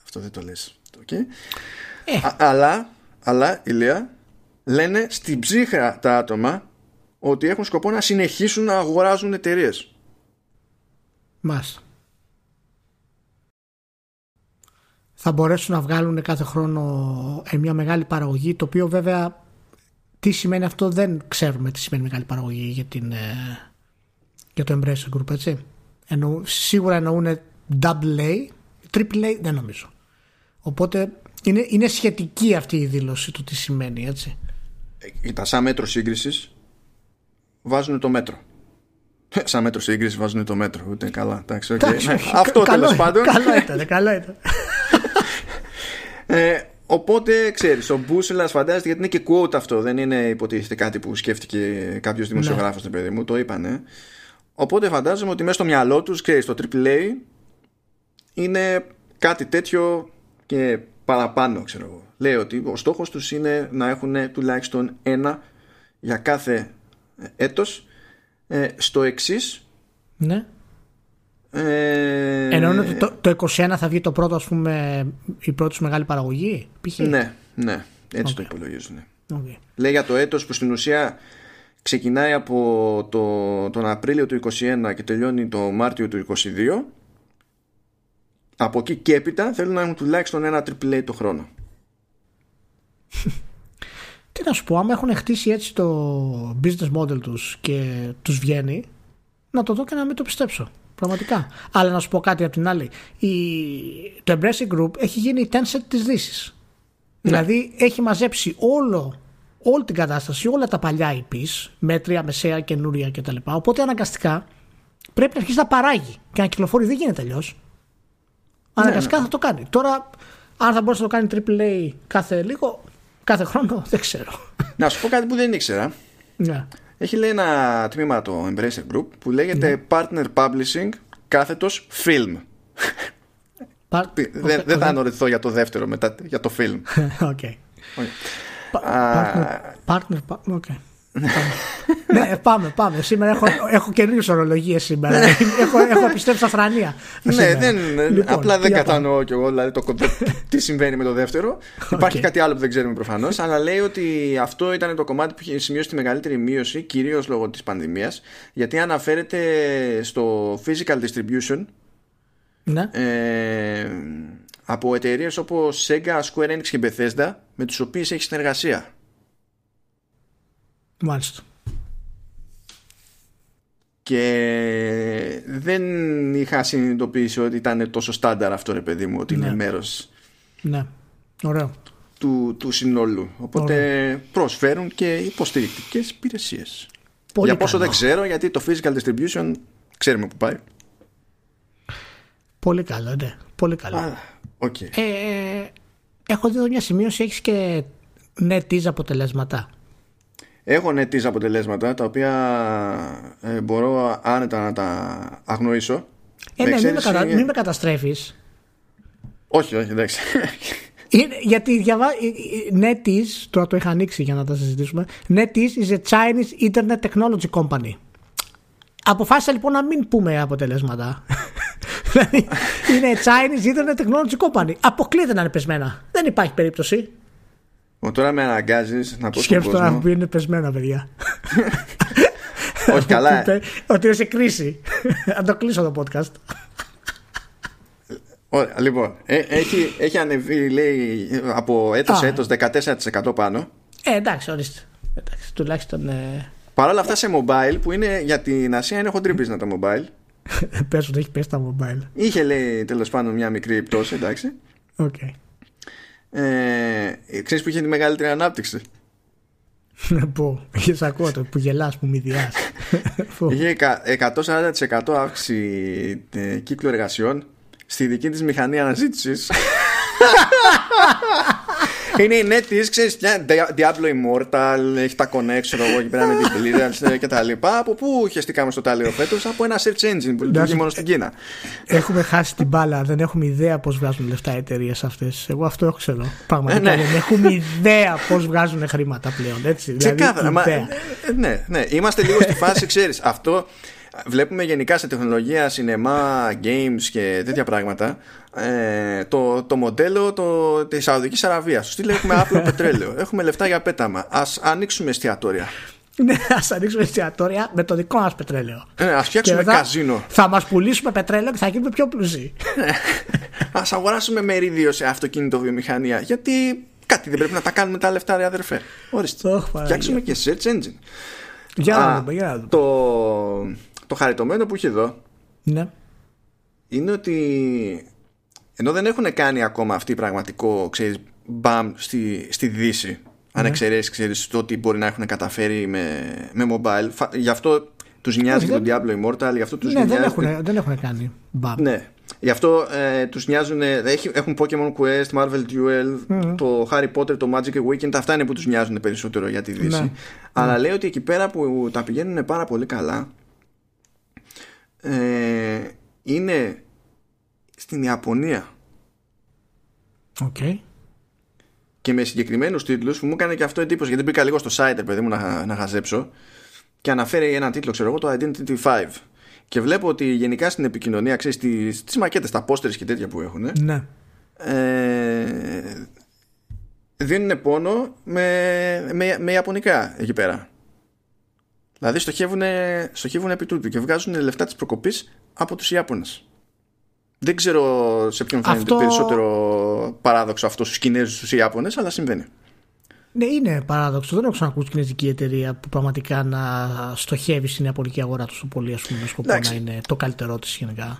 αυτό δεν το λες okay. ε. αλλά, αλλά ηλία λένε στην ψύχρα τα άτομα ότι έχουν σκοπό να συνεχίσουν να αγοράζουν εταιρείες. Μάλιστα. Θα μπορέσουν να βγάλουν κάθε χρόνο ε, μια μεγάλη παραγωγή, το οποίο βέβαια τι σημαίνει αυτό δεν ξέρουμε τι σημαίνει μεγάλη παραγωγή για, την, ε, για το Embracer Group, έτσι. Εννο, σίγουρα εννοούν double A, triple A δεν νομίζω. Οπότε είναι, είναι σχετική αυτή η δήλωση του τι σημαίνει, έτσι. Ε, τα σαν μέτρο σύγκρισης βάζουν το μέτρο. Σαν μέτρο σύγκρισης βάζουν το μέτρο. Ούτε καλά. Εντάξει, okay. ναι, αυτό τέλος πάντων. Καλό ήταν, καλό ήταν. ε, οπότε ξέρεις, ο Μπούσελας φαντάζεται γιατί είναι και quote αυτό. Δεν είναι υποτίθεται κάτι που σκέφτηκε κάποιος δημοσιογράφος, ναι. παιδί μου. Το είπανε. Οπότε φαντάζομαι ότι μέσα στο μυαλό τους, ξέρει, το AAA είναι κάτι τέτοιο και παραπάνω, ξέρω εγώ. Λέει ότι ο στόχος τους είναι να έχουν τουλάχιστον ένα για κάθε έτος ε, στο εξής. Ναι. Ε, Εννοούν ότι το, το 21 θα βγει το πρώτο, ας πούμε, η πρώτη σου μεγάλη παραγωγή. Π.χ. Ναι, ναι. Έτσι okay. το υπολογίζουν. Okay. Λέει για το έτος που στην ουσία ξεκινάει από το, τον Απρίλιο του 21 και τελειώνει το Μάρτιο του 22. Από εκεί και έπειτα θέλουν να έχουν τουλάχιστον ένα AAA το χρόνο. Τι να σου πω, άμα έχουν χτίσει έτσι το business model τους και τους βγαίνει, να το δω και να μην το πιστέψω. Πραγματικά. Αλλά να σου πω κάτι από την άλλη. Η... Το Embracer Group έχει γίνει η Tencent της Δύσης. Ναι. Δηλαδή έχει μαζέψει όλο, όλη την κατάσταση, όλα τα παλιά IPs, μέτρια, μεσαία, καινούρια κτλ. Οπότε αναγκαστικά πρέπει να αρχίσει να παράγει και να κυκλοφορεί. Δεν γίνεται αλλιώς. Αναγκαστικά ναι, ναι. θα το κάνει. Τώρα, αν θα μπορούσε να το κάνει AAA κάθε λίγο, κάθε χρόνο, δεν ξέρω. Να σου πω κάτι που δεν ήξερα. Ναι. Έχει λέει ένα τμήμα το Embracer Group που λέγεται ναι. Partner Publishing κάθετος Film. δεν, δεν θα ανορθώ για το δεύτερο μετά για το film. Okay. Partner, partner, ναι, πάμε, πάμε. Σήμερα έχω, έχω καινούριε ορολογίες σήμερα. έχω, έχω επιστρέψει αφρανία. Ναι, δεν, λοιπόν, απλά δεν κατανοώ κι εγώ δηλαδή, το, τι συμβαίνει με το δεύτερο. Υπάρχει κάτι άλλο που δεν ξέρουμε προφανώς, αλλά λέει ότι αυτό ήταν το κομμάτι που είχε σημειώσει τη μεγαλύτερη μείωση, κυρίως λόγω της πανδημίας, γιατί αναφέρεται στο physical distribution. Ναι. Ε, από εταιρείες όπως Sega, Square Enix και Bethesda με τις οποίες έχει συνεργασία Μάλιστα. Και δεν είχα συνειδητοποιήσει ότι ήταν τόσο στάνταρ αυτό ρε παιδί μου, ότι ναι. είναι μέρος ναι. Ωραίο. Του, του συνόλου. Οπότε προσφέρουν και υποστηρικτικές υπηρεσίες. Πολύ Για πόσο καλό. δεν ξέρω, γιατί το physical distribution ξέρουμε που πάει. Πολύ καλό, ναι. Πολύ καλό. Α, οκ. Ε, έχω δει εδώ μια σημείωση, έχεις και NetEase αποτελέσματα. Έχω NetEase αποτελέσματα τα οποία ε, μπορώ άνετα να τα αγνοήσω. Ε, Με ναι, μην με, εξαίρεση- κατα... μην με καταστρέφεις. Όχι, όχι, εντάξει. Είναι, γιατί διαβά... ε, ε, NetEase, τώρα το είχα ανοίξει για να τα συζητήσουμε. NetEase is a Chinese Internet Technology Company. Αποφάσισα λοιπόν να μην πούμε αποτελέσματα. Δηλαδή είναι Chinese Internet Technology Company. Αποκλείεται να είναι πεσμένα. Δεν υπάρχει περίπτωση. Ω, τώρα με αναγκάζεις να πω στον Σκέψτε τώρα κόσμο. που είναι πεσμένα, παιδιά. όχι, καλά. Είπε ότι είναι σε κρίση. Αν το κλείσω το podcast. Ωραία, λοιπόν, ε, έχει, έχει ανεβεί, λέει, από έτος σε Α. έτος 14% πάνω. Ε, εντάξει, ορίστε. Εντάξει, τουλάχιστον ε, Παρ' όλα αυτά σε mobile που είναι για την Ασία είναι χοντρή business τα mobile. πες ότι έχει πέσει τα mobile. Είχε λέει τέλος πάντων μια μικρή πτώση, εντάξει. Οκ. Ε, ξέρεις που είχε τη μεγαλύτερη ανάπτυξη; Πού, είχες ακούω το που γελάς, που μειδιάς. Πού. Είχε εκα- 140% αύξηση ε, κύκλου εργασιών στη δική της μηχανή αναζήτησης. Είναι η NetEase, ξέρεις, μια Diablo Immortal, έχει τα connect, ξέρω εγώ, εκεί πέρα με την Blizzard και τα λοιπά. Από πού χεστήκαμε στο τάλιο φέτος, από ένα search engine που λειτουργεί Εντάξει. μόνο στην Κίνα. έχουμε χάσει την μπάλα, δεν έχουμε ιδέα πώς βγάζουν λεφτά οι εταιρείες αυτές. Εγώ αυτό έχω ξέρω. Πραγματικά Ε, ναι. δεν έχουμε ιδέα πώς βγάζουν χρήματα πλέον. Έτσι, δηλαδή, Ξεκάθαρα. Μα, ιδέα. ε, ναι, ναι. Είμαστε λίγο στη φάση, ξέρεις, αυτό βλέπουμε γενικά σε τεχνολογία, σινεμά, games και τέτοια πράγματα. Ε, το, το μοντέλο το, της Σαουδικής Αραβίας. Στο στυλ έχουμε άπλο πετρέλαιο. Έχουμε λεφτά για πέταμα. Ας ανοίξουμε εστιατόρια. Ναι, ας ανοίξουμε εστιατόρια με το δικό μας πετρέλαιο. Ε, ας φτιάξουμε Και μετά καζίνο. Θα μας πουλήσουμε πετρέλαιο και θα γίνουμε πιο πλούσιοι. Ας αγοράσουμε μερίδιο σε αυτοκίνητο βιομηχανία. Γιατί κάτι δεν πρέπει να τα κάνουμε τα λεφτά, ρε αδερφέ. Ορίστε. Ωχ, Παναγία. Φτιάξουμε και search engine. Για Α, να δούμε, για να δούμε. το, το χαριτωμένο που έχει εδώ Ναι. είναι ότι ενώ δεν έχουν κάνει ακόμα αυτή πραγματικό ξέρεις, μπαμ στη, στη Δύση αν Ναι. εξαιρέσεις ξέρεις το ότι μπορεί να έχουν καταφέρει με, με mobile Φα- γι' αυτό τους νοιάζει Όχι, και το Diablo Immortal γι' αυτό τους Ναι, δεν νοιάζει έχουν, δεν έχουν κάνει μπαμ. ναι. Γι' αυτό ε, τους νοιάζουν έχει- Έχουν Pokemon Quest, Marvel Duel Το Harry Potter, το Magic Weekend Αυτά είναι που τους νοιάζουν περισσότερο για τη Δύση Ναι. Αλλά λέει ότι εκεί πέρα που τα πηγαίνουν πάρα πολύ καλά ε, Είναι Στην Ιαπωνία Οκ. Και με συγκεκριμένους τίτλους Που μου έκανε και αυτό εντύπωση Γιατί μπήκα λίγο στο site ρε παιδί μου να, να χαζέψω Και αναφέρει ένα τίτλο ξέρω εγώ Το Identity 5 και βλέπω ότι γενικά στην επικοινωνία, ξέρεις, τις, τις μακέτες, τα posters και τέτοια που έχουν, Ναι. ε, δίνουν πόνο με, με, με ιαπωνικά εκεί πέρα. Δηλαδή στοχεύουν, στοχεύουν επί τούτου και βγάζουν λεφτά της προκοπής από τους Ιάπωνες. Δεν ξέρω σε ποιον φαίνεται Αυτό- περισσότερο παράδοξο αυτό στους Κινέζους στους Ιάπωνες, αλλά συμβαίνει. Ναι, είναι παράδοξο. Δεν έχω ξανακούσει κινέζικη εταιρεία που πραγματικά να στοχεύει στην ιαπωνική αγορά τόσο πολύ, ας πούμε, με σκοπό Εντάξει. να είναι το καλύτερό της γενικά.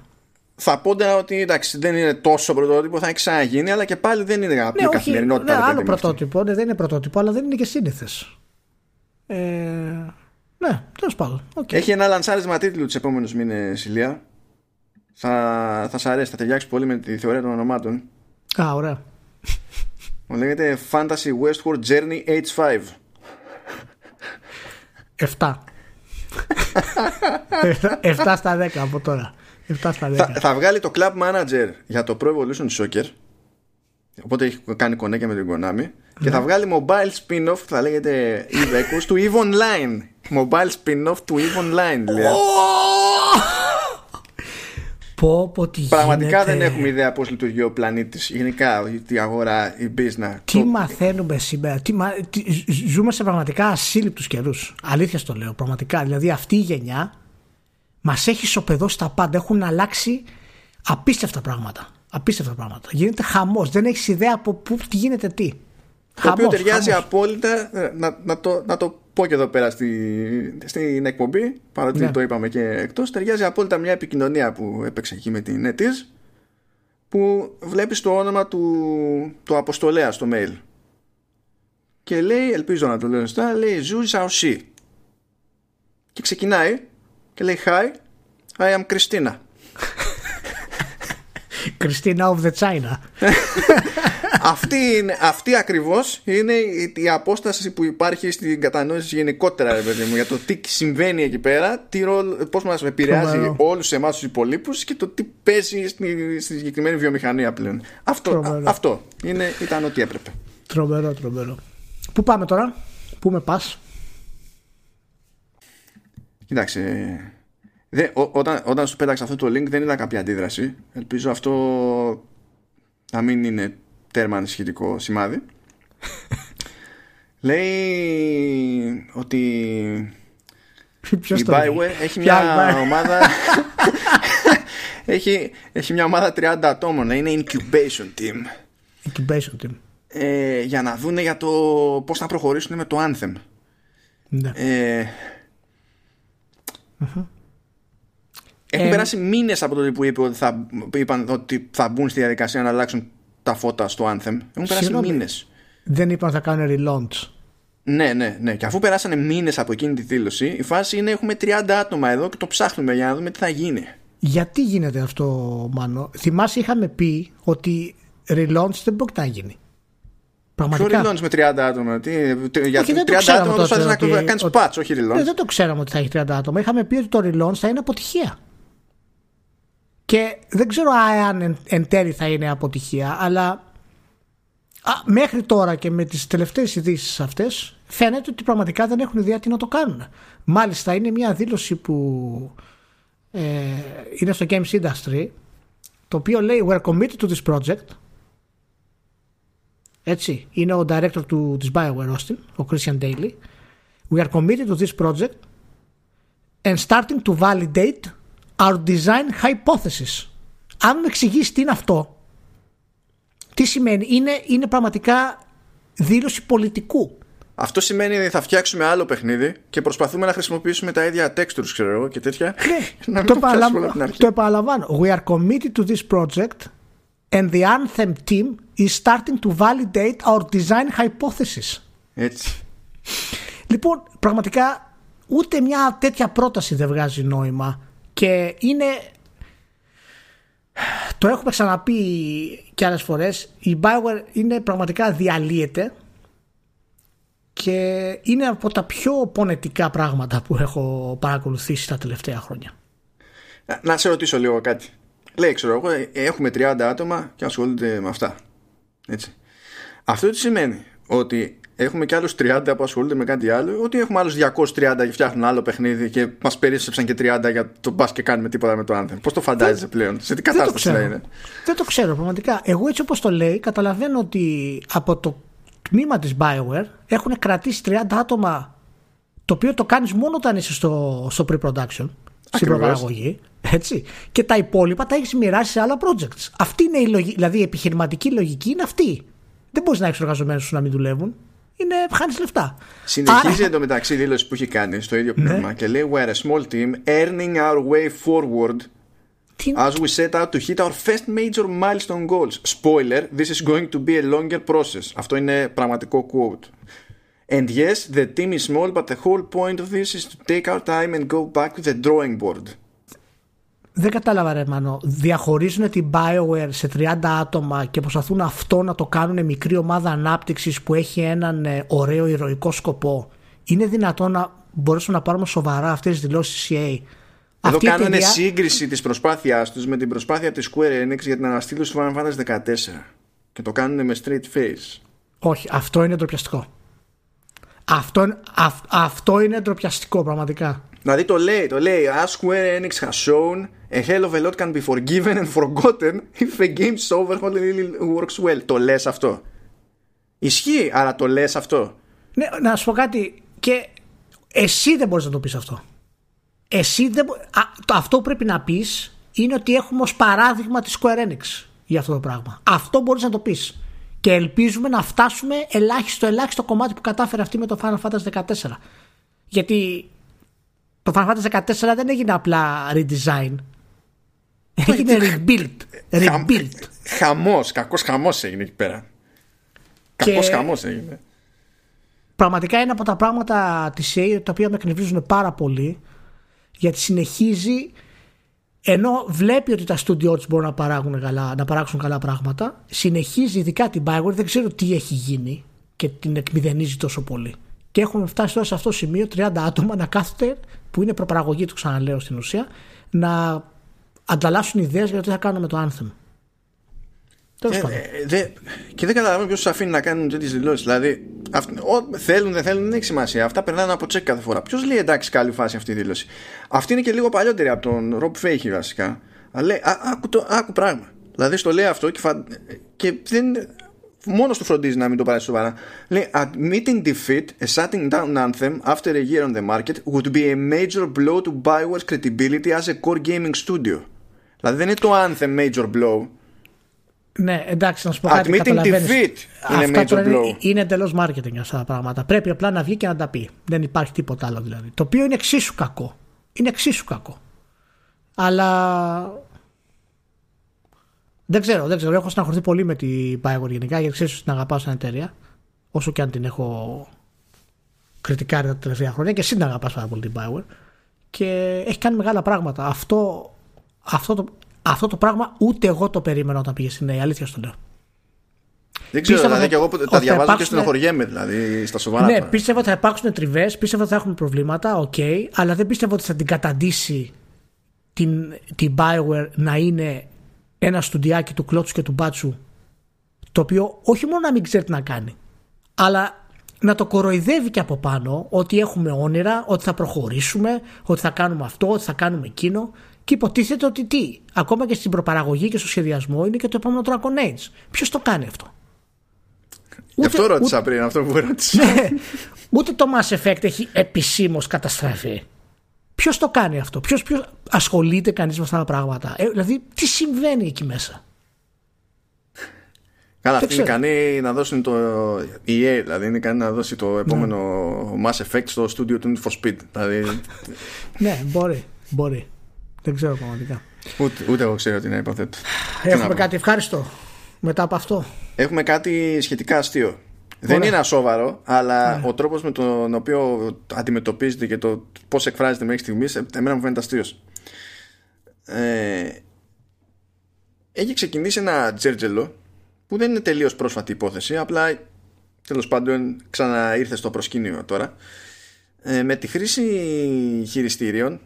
Θα πόντα ότι εντάξει, δεν είναι τόσο πρωτότυπο, θα έχει ξαναγίνει, αλλά και πάλι δεν είναι απλή Ναι, όχι, καθημερινότητα. ναι, ρε άλλο παιδί μου, αυτή. πρωτότυπο. Ναι, δεν είναι πρωτότυπο, αλλά δεν είναι και σύνηθες. Ε, ναι, τέλος πάντων. οκ. Έχει ένα λανσάρισμα τίτλου τους επόμενους μήνες, Ηλία. Θα, θα σ' αρέσει, θα ταιριάξεις πολύ με τη θεωρία των ονομάτων. Α, ωραία. Μου λέγεται Fantasy Westward Journey H5. 7. 7 στα 10 από τώρα. 7 στα 10. Θα, θα βγάλει το Club Manager για το Pro Evolution Soccer. Οπότε έχει κάνει κονέκια με την Konami. Και θα βγάλει mobile spin-off που θα λέγεται Eve Echoes του EVE Online. Mobile spin-off του EVE Online, λέει. Πω, πω, τι Πραγματικά γίνεται. δεν έχουμε ιδέα πώς λειτουργεί ο πλανήτης. Γενικά η αγορά, η business. Τι Το- μαθαίνουμε σήμερα. Τι, μα- τι- ζ- ζούμε σε πραγματικά ασύλληπτους καιρούς. Αλήθεια στο λέω. Πραγματικά. Δηλαδή αυτή η γενιά μας έχει σοπεδώσει τα πάντα. Έχουν αλλάξει απίστευτα πράγματα. Απίστευτα πράγματα. Γίνεται χαμός. Δεν έχεις ιδέα από πού τι γίνεται τι. Το οποίο Χαμός, ταιριάζει χαμός. απόλυτα. ε, Να, να, το, να το πω και εδώ πέρα στη, στην εκπομπή, παρότι Ναι. το είπαμε και εκτός. Ταιριάζει απόλυτα μια επικοινωνία που έπαιξε εκεί με την NetEase που βλέπεις το όνομα του, του αποστολέα στο mail. Και λέει, ελπίζω να το λέω σωστά, λέει Ζου Ζαουσί. και ξεκινάει και λέει Hi, I am Christina. Christina of the China. αυτή, είναι, αυτή ακριβώς είναι η, η απόσταση που υπάρχει στην κατανόηση γενικότερα ρε παιδί μου, για το τι συμβαίνει εκεί πέρα τι ρόλο, πώς μας επηρεάζει Τρομερό. όλους εμάς τους υπολείπους και το τι παίζει στη, στη συγκεκριμένη βιομηχανία πλέον αυτό, Τρομερό. α- αυτό είναι, ήταν ό,τι έπρεπε τρομερό, τρομερό. Πού πάμε τώρα, πού με πας; Κοίταξε. Δε, ό, όταν, όταν σου πέταξα αυτό το link δεν είδα κάποια αντίδραση. Ελπίζω αυτό να μην είναι τέρμα ανησυχητικό σημάδι. Λέει ότι Ποιος η το λέει; Bioware έχει Ποια μια Bioware? ομάδα έχει, έχει μια ομάδα 30 ατόμων είναι incubation team Incubation team. ε, για να δούνε για το πώς θα προχωρήσουν με το Anthem Ναι. Ε, Έχουν Ε, περάσει μήνες από τότε που είπε ότι θα, είπαν ότι θα μπουν στη διαδικασία να αλλάξουν τα φώτα στο Anthem. Έχουν περάσει Συγγνώμη. μήνες. Δεν είπαν θα κάνουν relaunch. Ναι, ναι, ναι. Και αφού περάσανε μήνες από εκείνη τη δήλωση, η φάση είναι έχουμε 30 άτομα εδώ και το ψάχνουμε για να δούμε τι θα γίνει. Γιατί γίνεται αυτό, Μάνο; Θυμάσαι είχαμε πει ότι relaunch δεν μπορεί να γίνει. Ποιο Πραγματικά. relaunch με 30 άτομα; Τι, για Όχι, δεν το 30 ξέραμε άτομα τότε προσπαθεί να ότι- κάνεις ότι- patch, όχι relaunch. Ναι, δεν το ξέραμε ότι θα έχει 30 άτομα. Είχαμε πει ότι το relaunch θα είναι αποτυχία. Και δεν ξέρω αν εν, εν τέλει θα είναι αποτυχία, αλλά α, μέχρι τώρα και με τις τελευταίες ειδήσεις αυτές φαίνεται ότι πραγματικά δεν έχουν ιδέα τι να το κάνουν. Μάλιστα είναι μια δήλωση που ε, είναι στο Games Industry το οποίο λέει We're committed to this project έτσι, είναι ο director του, της Bioware Austin, ο Christian Daly We are committed to this project and starting to validate our design hypothesis. Αν μου εξηγήσει τι είναι αυτό, τι σημαίνει, είναι, είναι πραγματικά δήλωση πολιτικού. Αυτό σημαίνει ότι θα φτιάξουμε άλλο παιχνίδι και προσπαθούμε να χρησιμοποιήσουμε τα ίδια textures, ξέρω εγώ και τέτοια. να μην το, το πιάσουμε επαναλαμβάνω, από την αρχή. το επαναλαμβάνω. We are committed to this project and the Anthem team is starting to validate our design hypothesis. Έτσι. Λοιπόν, πραγματικά ούτε μια τέτοια πρόταση δεν βγάζει νόημα και είναι το έχουμε ξαναπεί και άλλες φορές η Bioware είναι πραγματικά διαλύεται και είναι από τα πιο πονετικά πράγματα που έχω παρακολουθήσει τα τελευταία χρόνια. Να- Να σε ρωτήσω λίγο κάτι. Λέει, ξέρω εγώ, ε, έχουμε 30 άτομα και ασχολούνται με αυτά. Έτσι. Αυτό τι σημαίνει, ότι έχουμε και άλλους 30 που ασχολούνται με κάτι άλλο, ότι έχουμε άλλους 230 και φτιάχνουν άλλο παιχνίδι και μας περίσσεψαν και 30 για το μπας και κάνουμε τίποτα με το Anthem. Πώς το φαντάζεσαι πλέον, σε τι Δεν το κατάσταση θα ξέρω. είναι; Δεν το ξέρω πραγματικά. Εγώ έτσι όπως το λέει καταλαβαίνω ότι από το τμήμα της Bioware έχουν κρατήσει 30 άτομα το οποίο το κάνεις μόνο όταν είσαι στο, στο pre-production, στην Ακριβώς. προπαραγωγή. Έτσι. Και τα υπόλοιπα τα έχεις μοιράσει σε άλλα projects. Αυτή είναι η λογική, δηλαδή η επιχειρηματική λογική είναι αυτή. Δεν μπορείς να έχεις εργαζομένους σου να μην δουλεύουν. Είναι χάνει λεφτά. Συνεχίζει Άρα- εντωμεταξύ η δήλωση που έχει κάνει στο Ναι. ίδιο πνεύμα και λέει We're a small team earning our way forward Τι- as we set out to hit our first major milestone goals. Spoiler, this is going to be a longer process. Αυτό είναι πραγματικό quote. And yes, the team is small, but the whole point of this is to take our time and go back to the drawing board. Δεν κατάλαβα ρε Μάνο. Διαχωρίζουν την Bioware σε 30 άτομα και προσπαθούν αυτό να το κάνουν μικρή ομάδα ανάπτυξης που έχει έναν ε, ωραίο ηρωικό σκοπό. Είναι δυνατόν να μπορέσουμε να πάρουμε σοβαρά αυτές τις δηλώσεις της EA. Εδώ Αυτή η κάνουν εταιρεία- σύγκριση της προσπάθειάς τους με την προσπάθεια της Square Enix για την αναστήλωση του Final Fantasy 14. Και το κάνουν με straight face. Όχι, αυτό είναι ντροπιαστικό. Αυτό, είναι- αυ- αυτό είναι ντροπιαστικό πραγματικά. Δηλαδή το λέει, το λέει As Square Enix has shown A hell of a lot can be forgiven and forgotten If a game's overhaul really works well Το λες αυτό Ισχύει, αλλά το λες αυτό Ναι, να σου πω κάτι. Και εσύ δεν μπορείς να το πεις αυτό. Εσύ δεν μπο- Α, το, αυτό που πρέπει να πεις είναι ότι έχουμε ως παράδειγμα της Square Enix για αυτό το πράγμα. Αυτό μπορείς να το πεις. Και ελπίζουμε να φτάσουμε ελάχιστο ελάχιστο κομμάτι που κατάφερε αυτή με το Final Fantasy 14. Γιατί το Final Fantasy 14 δεν έγινε απλά redesign. Έγινε rebuild. Χαμ- Rebuild. Χαμός, κακός χαμός έγινε εκεί πέρα Κακός Και- χαμός έγινε πραγματικά είναι από τα πράγματα της EA τα οποία με εκνευρίζουν πάρα πολύ γιατί συνεχίζει ενώ βλέπει ότι τα studio της μπορούν να, παράγουν καλά, να παράξουν καλά πράγματα συνεχίζει ειδικά την Bioware δεν ξέρω τι έχει γίνει και την εκμηδενίζει τόσο πολύ και έχουμε φτάσει τώρα σε αυτό το σημείο 30 άτομα να κάθεται που είναι προπαραγωγή του ξαναλέω στην ουσία να ανταλλάσσουν ιδέες για το τι θα κάνουμε με το Anthem ε, ε, δε, και δεν καταλαβαίνω ποιος τους αφήνει να κάνουν τέτοιες δηλώσεις. Δηλαδή, αυ, ο, θέλουν, δεν θέλουν, δεν έχει σημασία. Αυτά περνάνε από τσεκ κάθε φορά. Ποιος λέει εντάξει, καλή φάση αυτή η δήλωση. Αυτή είναι και λίγο παλιότερη από τον Ρομπ Φέιχη βασικά. Αλλά λέει, α, άκου, το, άκου πράγμα. Δηλαδή, στο λέει αυτό και, φα... και δεν, μόνος του φροντίζει να μην το πάρει σοβαρά. Λέει, admitting defeat, a shutting down anthem after a year on the market would be a major blow to Bioware's credibility as a core gaming studio. Δηλαδή, δεν είναι το anthem major blow ναι, εντάξει, να σου πω κάτι. Admitting defeat είναι major blow. Είναι εντελώς marketing αυτά τα πράγματα. Πρέπει απλά να βγει και να τα πει. Δεν υπάρχει τίποτα άλλο δηλαδή. Το οποίο είναι εξίσου κακό. Είναι εξίσου κακό. Αλλά. Δεν ξέρω, δεν ξέρω. Έχω συναχωρηθεί πολύ με την Bioware γενικά γιατί ξέρω ότι την αγαπάω σαν εταιρεία. Όσο και αν την έχω κριτικάρει τα τελευταία χρόνια και εσύ την αγαπάς πάρα πολύ την Bioware. Και έχει κάνει μεγάλα πράγματα. Αυτό, αυτό το, αυτό το πράγμα ούτε εγώ το περίμενα όταν πήγε στην EA. Αλήθεια στο λέω. Δεν ξέρω, δηλαδή και εγώ τα διαβάζω υπάρξουν... και στενοχωριέμαι δηλαδή στα σοβαρά. Ναι, πίστευα ότι θα υπάρξουν τριβές, πίστευα ότι θα έχουμε προβλήματα, OK, okay, αλλά δεν πίστευα ότι θα την καταντήσει την, την Bioware να είναι ένα στουντιάκι του κλώτσου και του μπάτσου το οποίο όχι μόνο να μην ξέρει τι να κάνει, αλλά να το κοροϊδεύει και από πάνω ότι έχουμε όνειρα, ότι θα προχωρήσουμε, ότι θα κάνουμε αυτό, ότι θα κάνουμε εκείνο. Και υποτίθεται ότι τι, ακόμα και στην προπαραγωγή και στο σχεδιασμό είναι και το επόμενο Dragon Age. Ποιος το κάνει αυτό; Ούτε, αυτό ρώτησα ούτε, πριν, αυτό που ρώτησα. Ναι, ούτε το Mass Effect έχει επισήμως καταστραφεί. Ποιος το κάνει αυτό, ποιο ασχολείται κανείς με αυτά τα πράγματα; Ε, δηλαδή, τι συμβαίνει εκεί μέσα; Καλά, αυτοί είναι ικανοί να δώσουν το EA, δηλαδή είναι ικανοί να δώσει το επόμενο ναι. Mass Effect στο studio του Need for Speed. Δηλαδή... ναι, μπορεί, μπορεί. Δεν ξέρω πραγματικά. Ούτε, ούτε εγώ ξέρω τι να υποθέτω. Έχουμε κάτι ευχάριστο μετά από αυτό; Έχουμε κάτι σχετικά αστείο. Δεν είναι ασόβαρο, αλλά ναι. ο τρόπος με τον οποίο αντιμετωπίζεται και το πώς εκφράζεται μέχρι στιγμής, εμένα μου φαίνεται αστείος. Ε, έχει ξεκινήσει ένα τζέρτζελο που δεν είναι τελείως πρόσφατη υπόθεση, απλά τέλος πάντων ξαναήρθε στο προσκήνιο τώρα. Ε, με τη χρήση χειριστήριων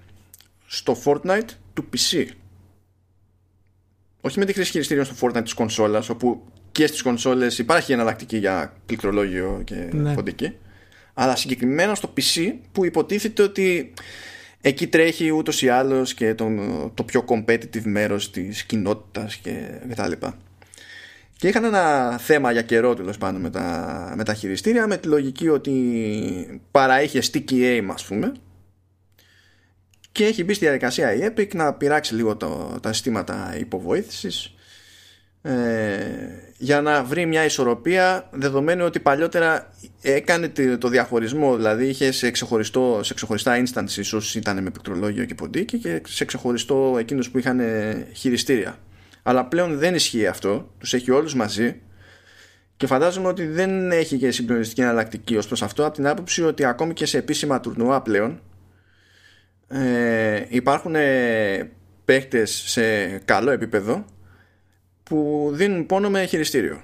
στο Fortnite του PC. Όχι με τη χρήση χειριστήριων στο Fortnite της κονσόλας, όπου και στις κονσόλες υπάρχει εναλλακτική για πληκτρολόγιο και ναι. αλλά συγκεκριμένα στο PC που υποτίθεται ότι εκεί τρέχει ούτως ή άλλως και το, το πιο competitive μέρος της κοινότητας και, και τα λοιπά. Και είχαν ένα θέμα για καιρό τέλος πάντων με τα, με τα χειριστήρια με τη λογική ότι παρά είχε sticky aim ας πούμε και έχει μπει στη διαδικασία η Epic να πειράξει λίγο το, τα συστήματα υποβοήθησης ε, για να βρει μια ισορροπία δεδομένου ότι παλιότερα έκανε το διαχωρισμό δηλαδή είχε σε, ξεχωριστό, σε ξεχωριστά instances όσοι ήταν με πληκτρολόγιο και ποντίκι και σε ξεχωριστό εκείνους που είχαν χειριστήρια. Αλλά πλέον δεν ισχύει αυτό τους έχει όλους μαζί. Και φαντάζομαι ότι δεν έχει και συμπληρωματική εναλλακτική ως προς αυτό από την άποψη ότι ακόμη και σε επίσημα τουρνουά πλέον ε, υπάρχουν ε, παίκτες σε καλό επίπεδο που δίνουν πόνο με χειριστήριο.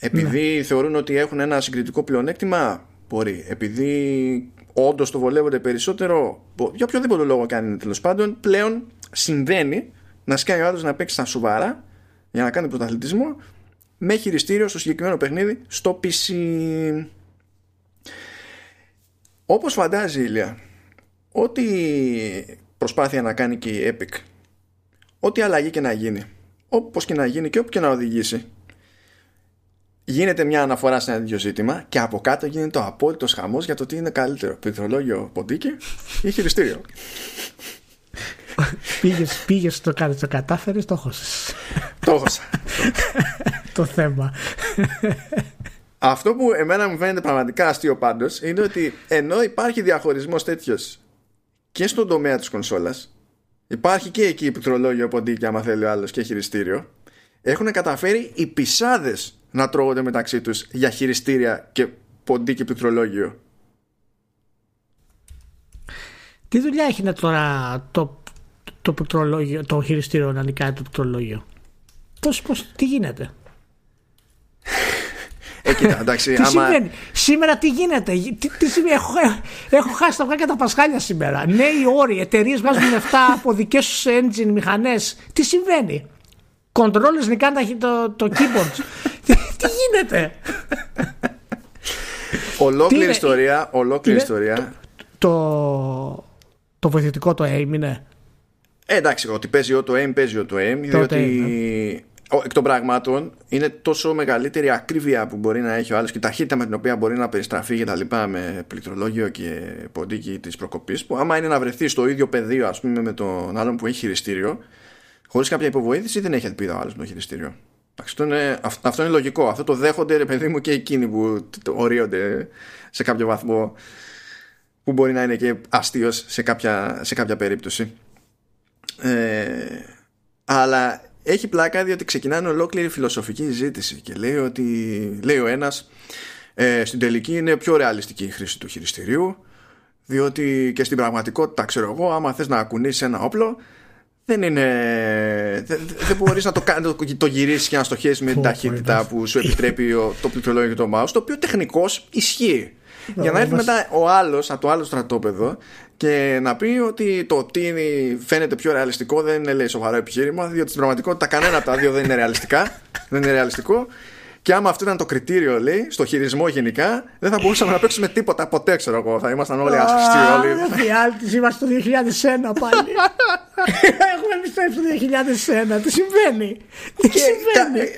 Επειδή ναι. θεωρούν ότι έχουν ένα συγκριτικό πλεονέκτημα, μπορεί. Επειδή όντως το βολεύονται περισσότερο, για οποιοδήποτε λόγο κάνει τέλος πάντων, πλέον συμβαίνει να σκάει ο άλλος να παίξει στα σοβαρά για να κάνει πρωταθλητισμό με χειριστήριο στο συγκεκριμένο παιχνίδι στο PC. Όπως φαντάζει η Ηλία, ό,τι προσπάθεια να κάνει και η Epic ό,τι αλλαγή και να γίνει όπως και να γίνει και όπου και να οδηγήσει γίνεται μια αναφορά σε ένα τέτοιο ζήτημα και από κάτω γίνεται το απόλυτος χαμός για το τι είναι καλύτερο. Πληκτρολόγιο ποντίκι ή χειριστήριο. Πήγες, πήγες το κάτι το κατάφερες το έχωσες. Το έχωσα. Το θέμα. Αυτό που εμένα μου φαίνεται πραγματικά αστείο πάντως είναι ότι ενώ υπάρχει διαχωρισμός τέτοιος και στον τομέα της κονσόλας υπάρχει και εκεί πληκτρολόγιο ποντίκι άμα θέλει ο άλλος και χειριστήριο έχουν καταφέρει οι πισάδες να τρώγονται μεταξύ τους για χειριστήρια και ποντίκι πληκτρολόγιο. Τι δουλειά έχει να τώρα το, το, πληκτρολόγιο, το χειριστήριο να νικάει το πληκτρολόγιο; Πώς, πώς, τι γίνεται; Ε, κοίτα, εντάξει, τι άμα... συμβαίνει; Σήμερα τι γίνεται; Τι, τι συμβαίνει; Έχω, έχω χάσει τα και τα πασχάλια σήμερα. Νέοι όροι, εταιρείες βγάζουν λεφτά από δικές τους engine μηχανές. Τι συμβαίνει; Controllers νικάνε το, το keyboard. τι, τι γίνεται; Ολόκληρη ιστορία. Ολόκληρη ιστορία. Το, το βοηθητικό το aim είναι; Ε, εντάξει, ότι παίζει το aim, παίζει το aim, διότι ναι. Εκ των πραγμάτων είναι τόσο μεγαλύτερη ακρίβεια που μπορεί να έχει ο άλλος και η ταχύτητα με την οποία μπορεί να περιστραφεί και τα λοιπά με πληκτρολόγιο και ποντίκι της προκοπής, που άμα είναι να βρεθεί στο ίδιο πεδίο, ας πούμε, με τον άλλον που έχει χειριστήριο, χωρίς κάποια υποβοήθηση δεν έχει ελπίδα ο άλλος με το χειριστήριο. Αυτό είναι, αυτό είναι λογικό. Αυτό το δέχονται, ρε παιδί μου, και εκείνοι που ορίονται σε κάποιο βαθμό που μπορεί να είναι και αστείος σε κάποια, σε κάποια περίπτωση. Ε, αλλά έχει πλάκα διότι ξεκινάνε ολόκληρη φιλοσοφική ζήτηση και λέει ότι λέει ο ένας ε, στην τελική είναι πιο ρεαλιστική η χρήση του χειριστηρίου διότι και στην πραγματικότητα ξέρω εγώ άμα θες να ακουνήσεις ένα όπλο δεν είναι δεν, δεν μπορείς να το, το, το γυρίσεις και να στοχέσεις με την ταχύτητα που σου επιτρέπει το πληκτρολόγιο και το mouse το οποίο τεχνικώς ισχύει. Για να έρθει μετά ο άλλος από το άλλο στρατόπεδο και να πει ότι το τι φαίνεται πιο ρεαλιστικό δεν είναι λέει σοβαρό επιχείρημα, διότι στην πραγματικότητα κανένα από τα δύο δεν είναι ρεαλιστικά. δεν είναι ρεαλιστικό. Και άμα αυτό ήταν το κριτήριο, λέει, στο χειρισμό γενικά, δεν θα μπορούσαμε να παίξουμε τίποτα ποτέ, ξέρω εγώ. Θα ήμασταν όλοι άσχιστοι όλοι. Φιάλτη, είμαστε το 2001 πάλι. Έχουμε επιστρέψει το 2001. Τι συμβαίνει; Τι συμβαίνει;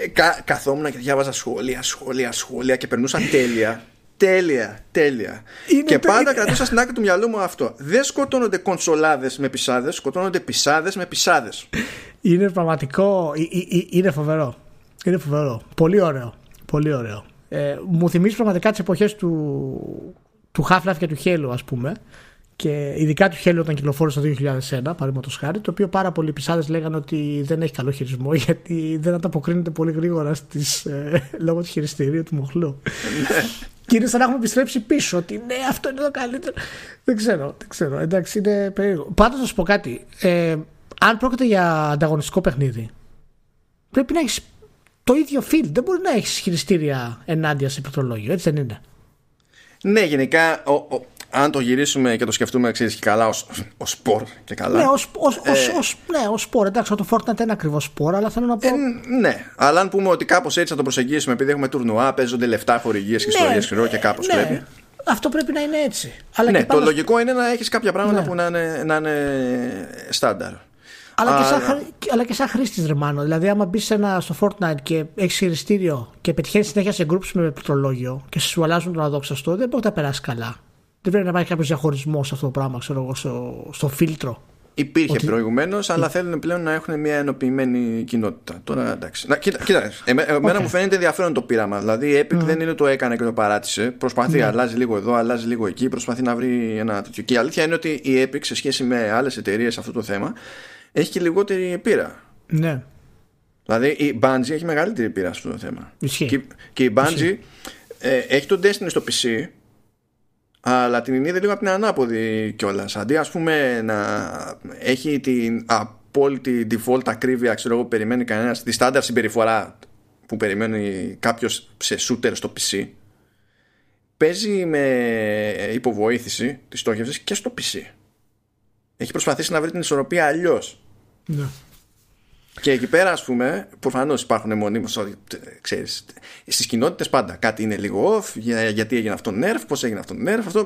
Καθόμουν και διάβαζα σχόλια, σχόλια, σχόλια και περνούσαν τέλεια. Τέλεια, τέλεια. και πάντα κρατούσα στην άκρη του μυαλού μου αυτό. Δεν σκοτώνονται κονσολάδες με πισάδες, σκοτώνονται πισάδες με πισάδες. Είναι πραγματικό. Είναι φοβερό. Είναι φοβερό. Πολύ ωραίο. Πολύ ωραίο. Ε, μου θυμίζει πραγματικά τις εποχές του, του Half-Life και του Halo, ας πούμε. Και ειδικά του Halo όταν κυκλοφόρησε το 2001, παραδείγματος χάρη, το οποίο πάρα πολλοί πισάδες λέγανε ότι δεν έχει καλό χειρισμό γιατί δεν ανταποκρίνεται πολύ γρήγορα στις, ε, λόγω του χειριστηρίου του μοχλού. Ναι. Και είναι σαν να έχουμε επιστρέψει πίσω. Ότι ναι, αυτό είναι το καλύτερο. Δεν ξέρω, δεν ξέρω. Εντάξει, είναι περίεργο. Πάντως να σου πω κάτι. Ε, αν πρόκειται για ανταγωνιστικό παιχνίδι, πρέπει να έχεις το ίδιο field. Δεν μπορεί να έχεις χειριστήρια ενάντια σε πληκτρολόγιο, έτσι δεν είναι; Ναι, γενικά ο, ο, αν το γυρίσουμε και το σκεφτούμε, ξέρεις και καλά, ως σπορ και καλά. Ναι, ως ε, ναι, σπορ. Εντάξει, το Fortnite είναι ακριβώς σπορ, αλλά θέλω να πω. Ε, ναι, αλλά αν πούμε ότι κάπως έτσι θα το προσεγγίσουμε, επειδή έχουμε τουρνουά, παίζονται λεφτά, χορηγίες και ναι, ιστορίε και κάπως ναι. πρέπει. Αυτό πρέπει να είναι έτσι. Αλλά ναι, το λογικό είναι να έχεις κάποια πράγματα ναι. που να είναι, να είναι στάνταρ. Αλλά, και σαν, αλλά και σαν χρήστης ρεμάνο. Δηλαδή, άμα μπεις στο Fortnite και έχεις χειριστήριο και πετυχαίνεις συνέχεια σε groups με πληκτρολόγιο και σου αλλάζουν τον αδόξαστο, δεν μπορεί να περάσεις καλά. Δεν πρέπει να υπάρχει κάποιος διαχωρισμός σε αυτό το πράγμα, ξέρω εγώ, στο, στο φίλτρο. Υπήρχε ότι... προηγουμένως, αλλά θέλουν πλέον να έχουν μια ενοποιημένη κοινότητα. Τώρα εντάξει. Να, κοίτα, κοίτα εμένα μου φαίνεται ενδιαφέρον το πείραμα. Δηλαδή η Epic δεν είναι το έκανε και το παράτησε. Προσπαθεί, ναι. αλλάζει λίγο εδώ, αλλάζει λίγο εκεί, προσπαθεί να βρει ένα τέτοιο. Και η αλήθεια είναι ότι η Epic σε σχέση με άλλες εταιρείες σε αυτό το θέμα έχει και λιγότερη πείρα. Ναι. Δηλαδή η Bungie έχει μεγαλύτερη πείρα σε αυτό το θέμα. Και, και η Bungie ε, έχει τον Destiny στο PC αλλά την είδε λίγο από την ανάποδη κιόλας. Αντί ας πούμε να έχει την απόλυτη default ακρίβεια, ξέρω εγώ, περιμένει κανένας, τη στάνταρ συμπεριφορά που περιμένει κάποιος σε shooter στο PC, παίζει με υποβοήθηση της στόχευσης και στο PC. Έχει προσπαθήσει να βρει την ισορροπία αλλιώς. Ναι. Και εκεί πέρα, ας πούμε, προφανώς υπάρχουν μονίμω. Ξέρεις, στις κοινότητες πάντα κάτι είναι λίγο off. γιατί έγινε αυτό nerf, πώς έγινε αυτό nerf. Αυτό ε,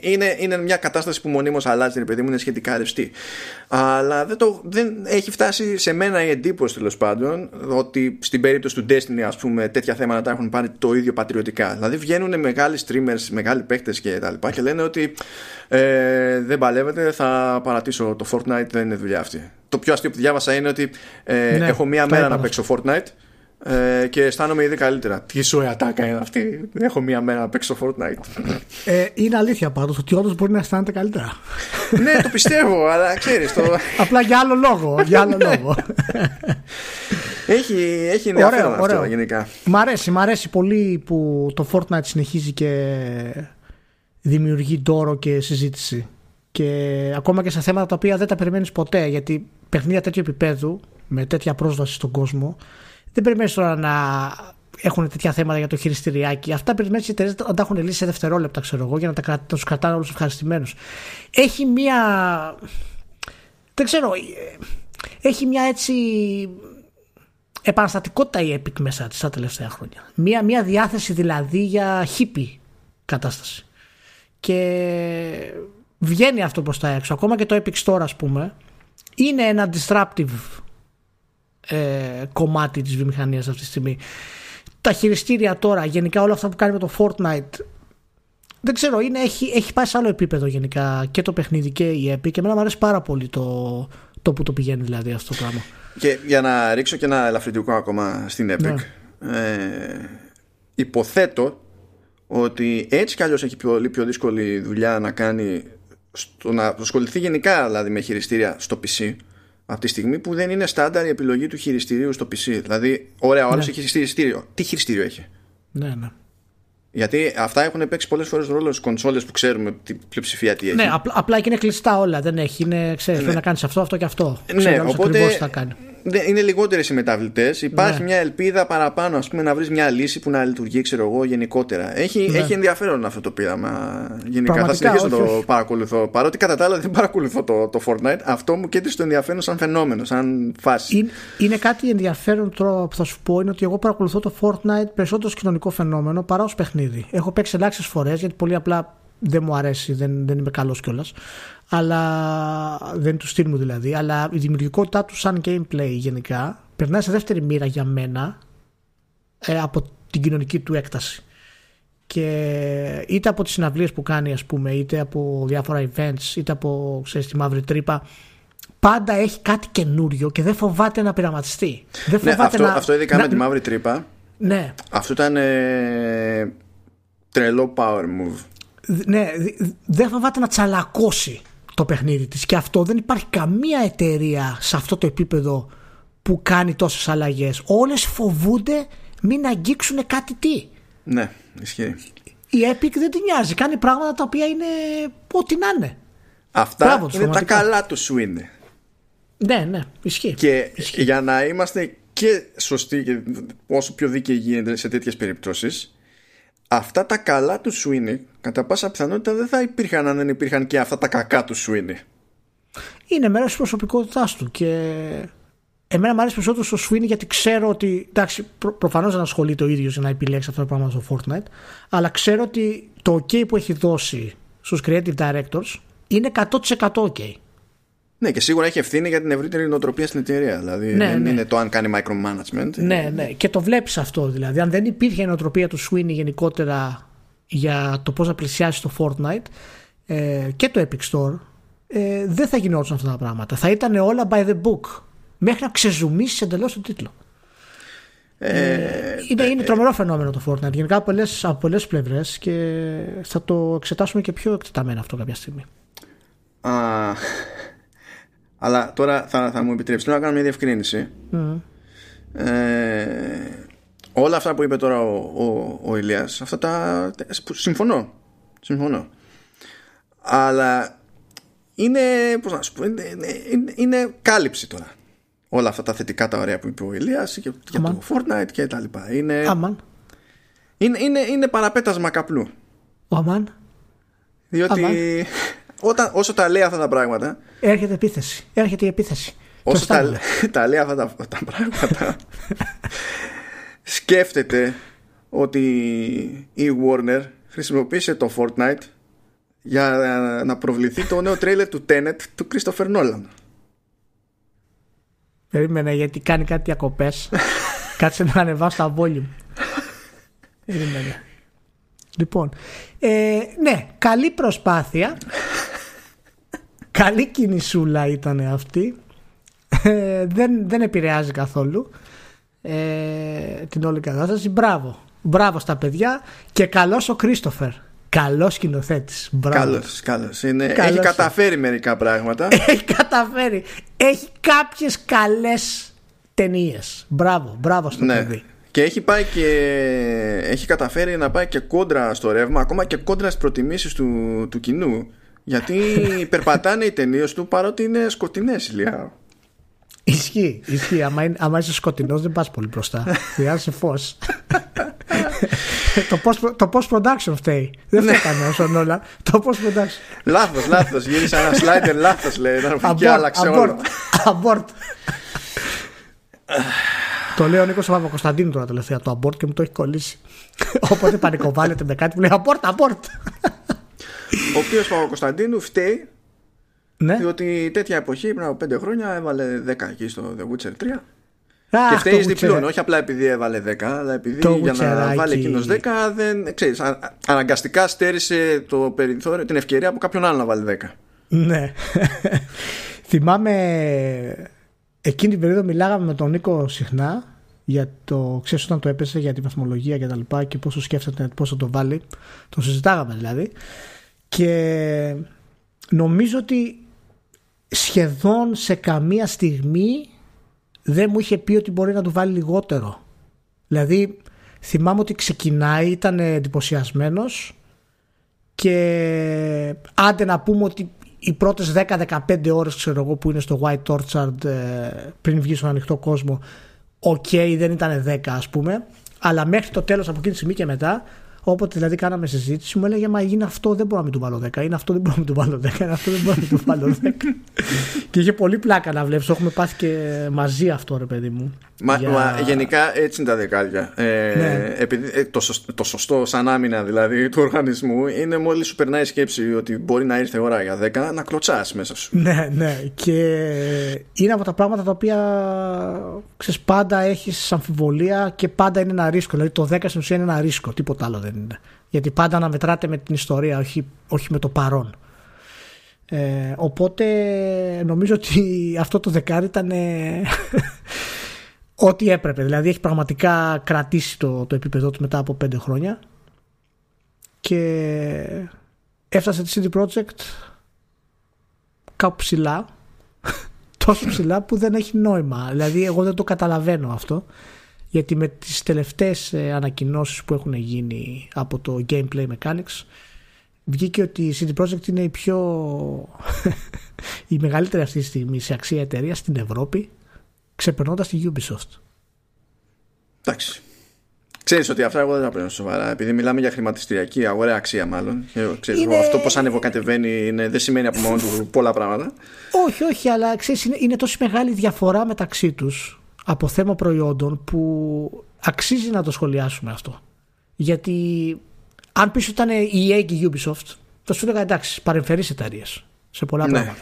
είναι, είναι μια κατάσταση που μονίμως αλλάζει, παιδί μου, είναι σχετικά ρευστή. Αλλά δεν, το, δεν έχει φτάσει σε μένα η εντύπωση τέλος πάντων ότι στην περίπτωση του Destiny, ας πούμε, τέτοια θέματα τα έχουν πάρει το ίδιο πατριωτικά. Δηλαδή βγαίνουν μεγάλοι streamers, μεγάλοι παίχτε και τα λοιπά και λένε ότι ε, δεν παλεύετε, θα παρατήσω το Fortnite, δεν είναι δουλειά αυτή. Το πιο αστείο που διάβασα είναι ότι ε, ναι, έχω μία μέρα να παίξω Fortnite ε, και αισθάνομαι ήδη καλύτερα. Τι σου ατάκα είναι αυτή; Έχω μία μέρα να παίξω Fortnite. Ε, είναι αλήθεια πάντως ότι όντως μπορεί να αισθάνεται καλύτερα. ναι, το πιστεύω, αλλά ξέρεις. Το... Απλά για άλλο λόγο. Για άλλο λόγο. έχει, έχει ενδιαφέρον ωραίο, αυτό γενικά. Μ' αρέσει, μ' αρέσει πολύ που το Fortnite συνεχίζει και δημιουργεί τόρο και συζήτηση. Και ακόμα και σε θέματα τα οποία δεν τα περιμένεις ποτέ. Γιατί παιχνίδια τέτοιου επίπεδου, με τέτοια πρόσβαση στον κόσμο, δεν περιμένεις τώρα να έχουν τέτοια θέματα για το χειριστηριάκι. Αυτά περιμένεις οι εταιρείε να τα έχουν λύσει σε δευτερόλεπτα, ξέρω εγώ, για να, τα, τους κρατάνε όλους ευχαριστημένους. Έχει μία. Δεν ξέρω. Έχει μια έτσι επαναστατικότητα η Epic μέσα της τα τελευταία χρόνια. Μια, μια διάθεση δηλαδή για χίπη κατάσταση. Και βγαίνει αυτό προς τα έξω. Ακόμα και το Epic Store ας πούμε είναι ένα disruptive ε, κομμάτι της βιομηχανίας αυτή τη στιγμή. Τα χειριστήρια τώρα, γενικά όλα αυτά που κάνει με το Fortnite δεν ξέρω, είναι, έχει, έχει πάει σε άλλο επίπεδο γενικά και το παιχνίδι και η Epic και εμένα μου αρέσει πάρα πολύ το, το που το πηγαίνει δηλαδή αυτό το πράγμα. Και για να ρίξω και ένα ελαφρυντικό ακόμα στην Epic. Ναι. Ε, υποθέτω ότι έτσι κι αλλιώς έχει πολύ πιο δύσκολη δουλειά να κάνει στο να ασχοληθεί γενικά δηλαδή με χειριστήρια στο PC από τη στιγμή που δεν είναι στάνταρ η επιλογή του χειριστηρίου στο PC. Δηλαδή, ωραία, ο άλλος ναι. έχει χειριστήριο. Τι χειριστήριο έχει; Ναι, ναι. Γιατί αυτά έχουν παίξει πολλές φορές ρόλο στις κονσόλες που ξέρουμε την πλειοψηφία τι έχει. Ναι, απλά, απλά και είναι κλειστά όλα. Δεν έχει. Είναι, ξέρεις, ναι. να κάνεις αυτό, αυτό και αυτό. Ναι, οπότε θα κάνει είναι λιγότερες οι μεταβλητές. Υπάρχει ναι. μια ελπίδα παραπάνω ας πούμε, να βρεις μια λύση που να λειτουργεί ξέρω εγώ, γενικότερα. Έχει, ναι. έχει ενδιαφέρον αυτό το πείραμα. Γενικά Πραγματικά, θα συνεχίσω να το παρακολουθώ. Παρότι κατά τα άλλα δεν παρακολουθώ το, το Fortnite, αυτό μου κέντρισε το ενδιαφέρον σαν φαινόμενο, σαν φάση. Είναι, είναι κάτι ενδιαφέρον τώρα που θα σου πω είναι ότι εγώ παρακολουθώ το Fortnite περισσότερο ως κοινωνικό φαινόμενο παρά ως παιχνίδι. Έχω παίξει ελάχιστες φορές γιατί πολύ απλά δεν μου αρέσει, δεν, δεν είμαι καλός κιόλας αλλά δεν είναι τους στυλ μου δηλαδή, αλλά η δημιουργικότητά τους σαν gameplay γενικά περνάει σε δεύτερη μοίρα για μένα ε, από την κοινωνική του έκταση. Και είτε από τις συναυλίες που κάνει ας πούμε, είτε από διάφορα events, είτε από ξέρεις, τη μαύρη τρύπα, πάντα έχει κάτι καινούριο και δεν φοβάται να πειραματιστεί. Δεν ναι, αυτό, να, αυτό ειδικά με τη μαύρη τρύπα. Ναι. Αυτό ήταν ε, τρελό power move. Ναι, δεν φοβάται να τσαλακώσει το παιχνίδι της. Και αυτό δεν υπάρχει καμία εταιρεία σε αυτό το επίπεδο που κάνει τόσες αλλαγές. Όλες φοβούνται μην αγγίξουν κάτι τι. Ναι ισχύει. Η Epic δεν την νοιάζει. Κάνει πράγματα τα οποία είναι ό,τι να είναι. Αυτά Μπράβο, είναι τα καλά τους σου είναι. Ναι ναι ισχύει. Και ισχύει. για να είμαστε και σωστοί και όσο πιο δίκαιοι γίνεται σε τέτοιες περιπτώσεις αυτά τα καλά του Sweeney κατά πάσα πιθανότητα δεν θα υπήρχαν αν δεν υπήρχαν και αυτά τα κακά του Sweeney. Είναι μέρος της προσωπικότητάς του και εμένα μου αρέσει περισσότερο στο Sweeney γιατί ξέρω ότι. Εντάξει, προ, προφανώς δεν ασχολείται ο ίδιος για να επιλέξει αυτό το πράγμα στο Fortnite, αλλά ξέρω ότι το OK που έχει δώσει στους creative directors είναι 100% OK. Ναι, και σίγουρα έχει ευθύνη για την ευρύτερη νοοτροπία στην εταιρεία. Δηλαδή ναι, δεν ναι. είναι το αν κάνει micromanagement. Ναι, ναι. Και το βλέπεις αυτό. Δηλαδή, αν δεν υπήρχε η νοοτροπία του Sweeney γενικότερα για το πώς να πλησιάσει το Fortnite ε, και το Epic Store, ε, δεν θα γινόταν αυτά τα πράγματα. Θα ήταν όλα by the book. Μέχρι να ξεζουμίσει εντελώς τον τίτλο. Ε, ε είναι, είναι τρομερό φαινόμενο το Fortnite γενικά από πολλές πλευρές και θα το εξετάσουμε και πιο εκτεταμένα αυτό κάποια στιγμή. Α, αλλά τώρα θα, θα μου επιτρέψεις να κάνω μια διευκρίνηση. Ε, όλα αυτά που είπε τώρα ο, ο, ο Ηλίας, αυτά τα. Συμφωνώ. Συμφωνώ. Αλλά είναι. Πώς να σου πω, είναι, είναι, είναι κάλυψη τώρα. Όλα αυτά τα θετικά τα ωραία που είπε ο Ηλίας και, για το Fortnite και τα λοιπά. Είναι, Αμάν. είναι, είναι, είναι παραπέτασμα καπλού. Αμάν. Διότι όταν, όσο τα λέει αυτά τα πράγματα. Έρχεται επίθεση. Έρχεται η επίθεση. Όσο τα, τα λέει αυτά τα, τα πράγματα. σκέφτεται ότι η Warner χρησιμοποίησε το Fortnite για να προβληθεί το νέο τρέιλερ του Tenet του Christopher Nolan. Περίμενα γιατί κάνει κάτι διακοπές. Κάτσε να ανεβάσω τα volume. Περίμενε. Λοιπόν, ε, ναι, καλή προσπάθεια. καλή κινησούλα ήταν αυτή. Ε, δεν, δεν επηρεάζει καθόλου ε, την όλη κατάσταση. Μπράβο. Μπράβο στα παιδιά και καλός ο Κρίστοφερ. Καλός σκηνοθέτης. Καλός, καλός. Έχει καταφέρει μερικά πράγματα. Έχει καταφέρει. Έχει κάποιες καλές ταινίες. Μπράβο, μπράβο στο ναι. παιδί. Και έχει πάει και έχει καταφέρει να πάει και κόντρα στο ρεύμα, ακόμα και κόντρα στις προτιμήσεις του, του κοινού. Γιατί περπατάνε οι ταινίες του παρότι είναι σκοτεινές ηλιά. Ισχύει, ισχύει. Άμα, άμα είσαι σκοτεινός, δεν πας πολύ μπροστά. Χρειάζεσαι φως. το, post, το post production φταίει. Δεν φταίει κανένας όσον όλα. Το post production. Λάθος, λάθος. Γύρισα ένα slider, λάθος λέει. Να και άλλαξε όλο. Abort. το λέει ο Νίκο Παπα-Κωνσταντίνου τώρα τελευταία το abort και μου το έχει κολλήσει. Οπότε πανικοβάλλεται με κάτι που λέει abort, abort. ο οποίος Παπα-Κωνσταντίνου φταίει ναι. Διότι τέτοια εποχή πριν από 5 χρόνια έβαλε 10 εκεί στο The Witcher 3. Α, και φταίει διπλών, όχι απλά επειδή έβαλε 10, αλλά επειδή το για να βάλει εκείνος 10, δεν, ξέρεις, αναγκαστικά στέρισε το περιθώριο, την ευκαιρία από κάποιον άλλο να βάλει 10. Ναι. Θυμάμαι εκείνη την περίοδο μιλάγαμε με τον Νίκο συχνά για το, ξέρεις όταν το έπεσε για τη βαθμολογία και τα λοιπά και πόσο σκέφτεται πόσο το βάλει. Το συζητάγαμε δηλαδή. Και νομίζω ότι σχεδόν σε καμία στιγμή δεν μου είχε πει ότι μπορεί να του βάλει λιγότερο. Δηλαδή θυμάμαι ότι ξεκινάει, ήταν εντυπωσιασμένος και άντε να πούμε ότι οι πρώτες 10-15 ώρες ξέρω εγώ που είναι στο White Orchard ε, πριν βγει στον ανοιχτό κόσμο οκ δεν ήταν 10 ας πούμε αλλά μέχρι το τέλος από εκείνη τη στιγμή και μετά Όποτε δηλαδή κάναμε συζήτηση, μου έλεγε Μα είναι αυτό, δεν μπορώ να μην του βάλω 10. Είναι αυτό, δεν μπορώ να μην του βάλω 10. Είναι αυτό, δεν μπορώ να μην του βάλω 10. και είχε πολύ πλάκα να βλέπεις. Το έχουμε πάθει και μαζί αυτό, ρε παιδί μου. Μα, για... μα γενικά έτσι είναι τα δεκάλια. Ε, ναι. επειδή, ε, το, σωστό, το σωστό σαν άμυνα δηλαδή του οργανισμού είναι μόλις σου περνάει η σκέψη ότι μπορεί να ήρθε ώρα για 10 να κλωτσάς μέσα σου. Ναι, ναι. Και είναι από τα πράγματα τα οποία ξέρεις, πάντα έχεις αμφιβολία και πάντα είναι ένα ρίσκο. Δηλαδή το 10 στην ουσία είναι ένα ρίσκο, τίποτα άλλο δεν είναι. Γιατί πάντα αναμετράτε με την ιστορία, όχι, όχι με το παρόν. Ε, οπότε νομίζω ότι αυτό το δεκάρι ήταν ό,τι έπρεπε. Δηλαδή έχει πραγματικά κρατήσει το, το επίπεδο του μετά από πέντε χρόνια και έφτασε τη CD Projekt κάπου ψηλά τόσο ψηλά που δεν έχει νόημα. Δηλαδή εγώ δεν το καταλαβαίνω αυτό γιατί με τις τελευταίες ε, ανακοινώσεις που έχουν γίνει από το Gameplay Mechanics βγήκε ότι η CD Projekt είναι η πιο η μεγαλύτερη αυτή τη στιγμή σε αξία εταιρεία στην Ευρώπη ξεπερνώντας τη Ubisoft. Εντάξει. Ξέρεις ότι αυτά εγώ δεν τα παίρνω σοβαρά. Επειδή μιλάμε για χρηματιστηριακή αγορά αξία, μάλλον. Ξέρεις, είναι... Αυτό πώς ανεβοκατεβαίνει είναι, δεν σημαίνει από μόνο του πολλά πράγματα. Όχι, όχι, αλλά ξέρεις, είναι, είναι τόσο μεγάλη διαφορά μεταξύ τους από θέμα προϊόντων που αξίζει να το σχολιάσουμε αυτό. Γιατί αν πεις ότι ήταν η EA και η Ubisoft, θα σου έλεγα εντάξει, παρεμφερείς εταιρείες σε πολλά ναι. πράγματα.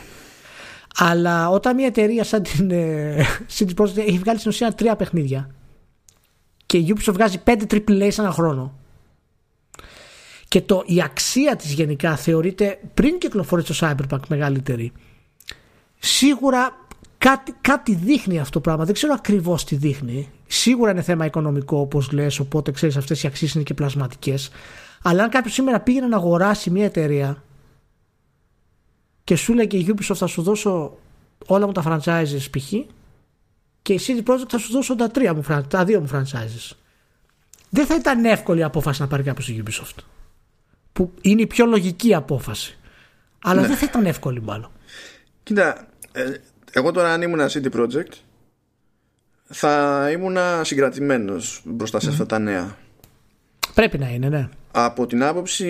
Αλλά όταν μια εταιρεία σαν την ε, CD Projekt έχει βγάλει στην ουσία τρία παιχνίδια και η Ubisoft βγάζει πέντε AAA σε ένα χρόνο και το, η αξία της γενικά θεωρείται πριν κυκλοφορήσει το Cyberpunk μεγαλύτερη σίγουρα κάτι, κάτι δείχνει αυτό το πράγμα δεν ξέρω ακριβώς τι δείχνει σίγουρα είναι θέμα οικονομικό όπως λες οπότε ξέρεις αυτές οι αξίες είναι και πλασματικές αλλά αν κάποιος σήμερα πήγαινε να αγοράσει μια εταιρεία και σου λέει και η Ubisoft θα σου δώσω όλα μου τα franchises π.χ. και η CD Projekt θα σου δώσω τα, τρία μου, τα δύο μου franchises. Δεν θα ήταν εύκολη απόφαση να πάρει κάποιος η Ubisoft. Που είναι η πιο λογική απόφαση. Αλλά ναι. δεν θα ήταν εύκολη μάλλον. Κοίτα, ε, εγώ τώρα αν ήμουν CD Projekt θα ήμουν συγκρατημένος μπροστά σε αυτά τα νέα. Πρέπει να είναι, ναι. Από την άποψη.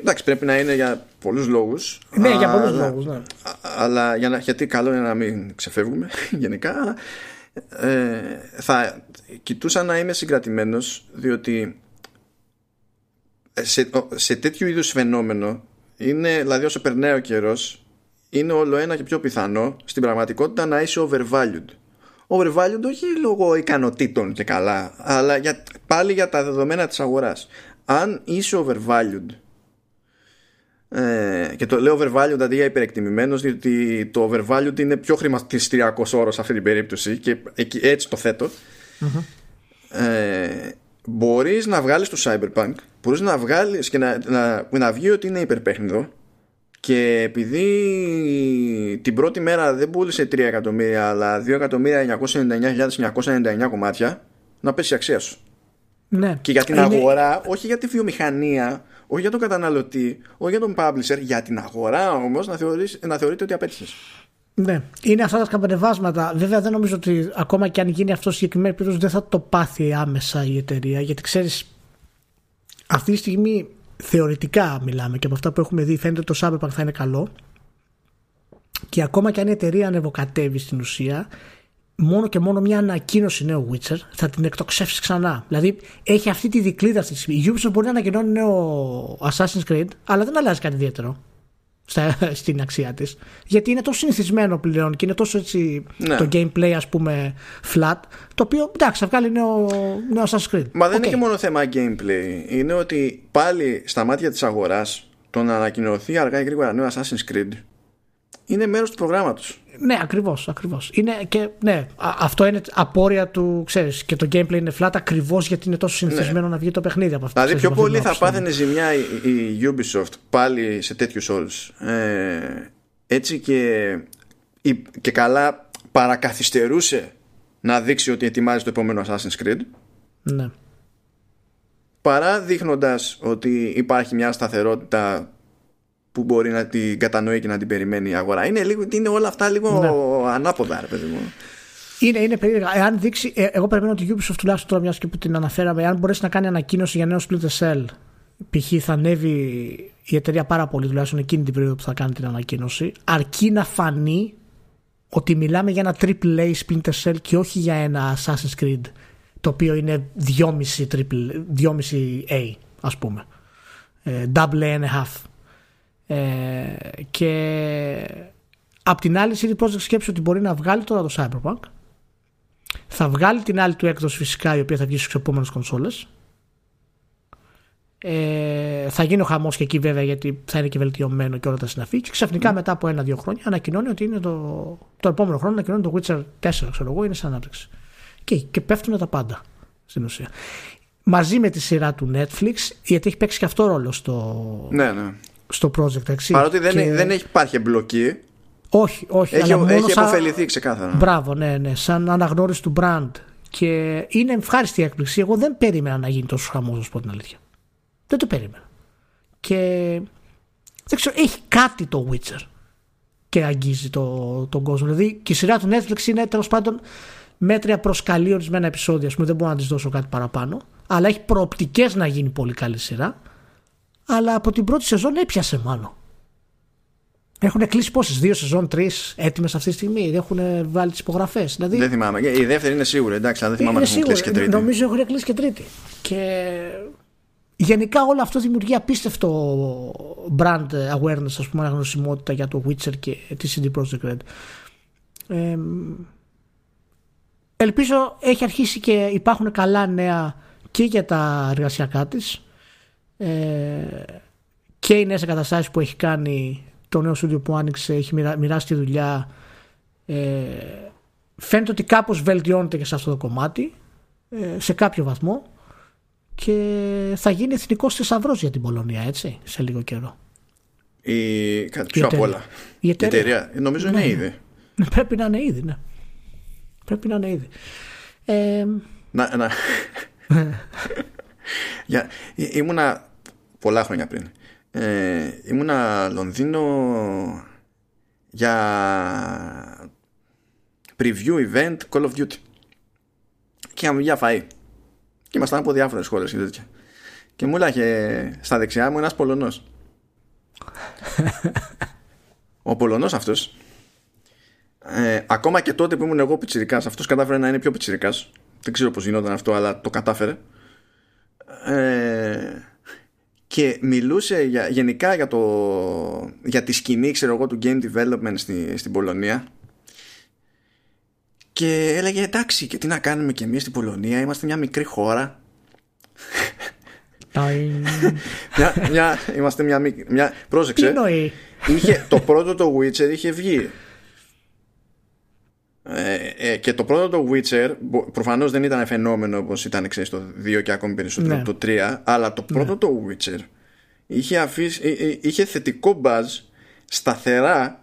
Εντάξει, πρέπει να είναι για πολλούς λόγους. Ναι, για πολλούς λόγους, ναι. Αλλά για να, γιατί καλό είναι να μην ξεφεύγουμε γενικά. Ε, θα κοιτούσα να είμαι συγκρατημένος διότι σε, σε τέτοιου είδους φαινόμενο είναι, δηλαδή όσο περνάει ο καιρός, είναι όλο ένα και πιο πιθανό στην πραγματικότητα να είσαι overvalued. Overvalued όχι λόγω ικανοτήτων και καλά, αλλά για, πάλι για τα δεδομένα της αγοράς αν είσαι overvalued ε, και το λέω overvalued αντί για υπερεκτιμημένος διότι το overvalued είναι πιο χρηματιστηριακός όρος σε αυτή την περίπτωση και έτσι το θετω ε, μπορείς να βγάλεις το cyberpunk μπορείς να βγάλεις και να, να, να βγει ότι είναι υπερπέχνιδο και επειδή την πρώτη μέρα δεν πούλησε 3 εκατομμύρια αλλά 2.999.999 κομμάτια να πέσει η αξία σου. Ναι. Και για την Είναι- αγορά, όχι για τη βιομηχανία, όχι για τον καταναλωτή, όχι για τον publisher, για την αγορά όμως να, θεωρείς, να θεωρείτε ότι απέτυχες. Ναι, είναι αυτά τα σκαμπανεβάσματα. Βέβαια, δεν νομίζω ότι ακόμα και αν γίνει αυτό συγκεκριμένη περίπτωση δεν θα το πάθει άμεσα η εταιρεία. Γιατί ξέρεις, αυτή τη στιγμή θεωρητικά μιλάμε και από αυτά που έχουμε δει, φαίνεται ότι το Cyberpunk θα είναι καλό. Και ακόμα και αν η εταιρεία ανεβοκατεύει στην ουσία, μόνο και μόνο μια ανακοίνωση νέου Witcher θα την εκτοξεύσει ξανά. Δηλαδή έχει αυτή τη δικλίδα αυτή τη στιγμή. Η Ubisoft μπορεί να ανακοινώνει νέο Assassin's Creed, αλλά δεν αλλάζει κάτι ιδιαίτερο στα, στην αξία της. Γιατί είναι τόσο συνηθισμένο πλέον και είναι τόσο έτσι Ναι. το gameplay, ας πούμε, flat, το οποίο εντάξει, θα βγάλει νέο, νέο Assassin's Creed. Μα δεν Οκ. είναι και μόνο θέμα gameplay. Είναι ότι πάλι στα μάτια της αγοράς το να ανακοινωθεί αργά ή γρήγορα νέο Assassin's Creed είναι μέρος του προγράμματος. Ναι, ακριβώς. Ακριβώς. Είναι και, ναι, α- αυτό είναι απόρρια του, ξέρεις, και το gameplay είναι flat ακριβώς γιατί είναι τόσο συνηθισμένο να βγει το παιχνίδι από αυτό. Δηλαδή ξέρεις, πιο από αυτή πολύ την θα άποψη. πάθαινε ζημιά η, η Ubisoft πάλι σε τέτοιους όρους. Ε, έτσι και, η- και καλά παρακαθυστερούσε να δείξει ότι ετοιμάζει το επόμενο Assassin's Creed Ναι. παρά δείχνοντας ότι υπάρχει μια σταθερότητα που μπορεί να την κατανοεί και να την περιμένει η αγορά. Είναι, λίγο, είναι όλα αυτά λίγο Ναι. ανάποδα, ρε παιδί μου. Είναι, είναι περίεργα. Εάν δείξει, ε, εγώ περιμένω ότι η Ubisoft τουλάχιστον τώρα, μιας και που την αναφέραμε, εάν μπορέσει να κάνει ανακοίνωση για νέο Splinter Cell, π.χ. θα ανέβει η εταιρεία πάρα πολύ, τουλάχιστον εκείνη την περίοδο που θα κάνει την ανακοίνωση, αρκεί να φανεί ότι μιλάμε για ένα triple A Splinter Cell και όχι για ένα Assassin's Creed το οποίο είναι 2,5 triple, 2,5 A ας πούμε ε, double A and a half ε, και απ' την άλλη CD Projekt σκέψει ότι μπορεί να βγάλει τώρα το Cyberpunk θα βγάλει την άλλη του έκδοση φυσικά η οποία θα βγει στους επόμενες κονσόλες ε, θα γίνει ο χαμός και εκεί βέβαια γιατί θα είναι και βελτιωμένο και όλα τα συναφή. Και ξαφνικά μετά από ένα-δύο χρόνια ανακοινώνει ότι είναι το, το επόμενο χρόνο ανακοινώνει το Witcher 4, ξέρω εγώ, είναι σε ανάπτυξη. Και, και πέφτουν τα πάντα στην ουσία. Μαζί με τη σειρά του Netflix, γιατί έχει παίξει και αυτό ρόλο στο, Ναι, ναι. Στο project. Έτσι. Παρότι δεν, Και- δεν έχει υπάρχει εμπλοκή, Όχι, όχι. έχει, αλλά μόνο έχει σαν- επωφεληθεί ξεκάθαρα. Μπράβο, ναι, ναι. Σαν αναγνώριση του brand. Και είναι ευχάριστη η έκπληξη. Εγώ δεν περίμενα να γίνει τόσο χαμός, να σου πω την αλήθεια. Δεν το περίμενα. Και δεν ξέρω, έχει κάτι το Witcher και αγγίζει το, τον κόσμο. Δηλαδή και η σειρά του Netflix είναι τέλος πάντων μέτρια προσκαλεί ορισμένα επεισόδια. Ας πούμε, δεν μπορώ να της δώσω κάτι παραπάνω. Αλλά έχει προοπτικές να γίνει πολύ καλή σειρά. Αλλά από την πρώτη σεζόν έπιασε μάλλον. Έχουν κλείσει πόσες, δύο σεζόν, τρεις έτοιμες αυτή τη στιγμή. Έχουν βάλει τις υπογραφές. Δηλαδή, Δεν θυμάμαι. Η δεύτερη είναι σίγουρη, εντάξει, αλλά δεν θυμάμαι είναι αν έχουν κλείσει και σίγουρο. τρίτη. Νομίζω έχουν κλείσει και τρίτη. Και γενικά όλο αυτό δημιουργεί απίστευτο brand awareness, ας πούμε, αναγνωσιμότητα για το Witcher και τη CD Projekt Red. Ε, ελπίζω έχει αρχίσει και υπάρχουν καλά νέα και για τα εργασιακά της ε, και οι νέες εγκαταστάσεις που έχει κάνει το νέο στούντιο που άνοιξε έχει μοιρα- μοιράσει τη δουλειά ε, φαίνεται ότι κάπως βελτιώνεται και σε αυτό το κομμάτι ε, σε κάποιο βαθμό και θα γίνει εθνικός θησαυρός για την Πολωνία έτσι σε λίγο καιρό Η... Κάτι Η πιο απ' εταιρεία. όλα. Η Η εταιρεία. εταιρεία. Ε, Νομίζω Ναι, είναι ναι. ήδη. πρέπει να είναι ήδη ναι πρέπει να είναι ήδη ε, Να, να... Για, ή- ήμουνα πολλά χρόνια πριν. Ε, ήμουνα Λονδίνο για preview event Call of Duty. Και είχαμε για φαΐ. Και ήμασταν από διάφορες χώρες και τέτοια. Και μου έλαγε στα δεξιά μου ένας Πολωνός. Ο Πολωνός αυτός ε, ακόμα και τότε που ήμουν εγώ πιτσιρικάς αυτός κατάφερε να είναι πιο πιτσιρικάς δεν ξέρω πως γινόταν αυτό αλλά το κατάφερε ε, και μιλούσε για, γενικά για, το, για τη σκηνή ξέρω εγώ του game development στη, στην Πολωνία. Και έλεγε εντάξει και τι να κάνουμε και εμείς στην Πολωνία είμαστε μια μικρή χώρα. Τάιν. μια, μια, είμαστε μια, μικρή- μια τι πρόσεξε εννοεί; Είχε, το πρώτο το Witcher είχε βγει ε, ε, και το πρώτο το Witcher μπο- προφανώς δεν ήταν φαινόμενο όπως ήταν ξέρεις, το 2 και ακόμη περισσότερο Ναι. το 3 αλλά το πρώτο το Witcher είχε, αφήσει, ε, ε, είχε θετικό buzz σταθερά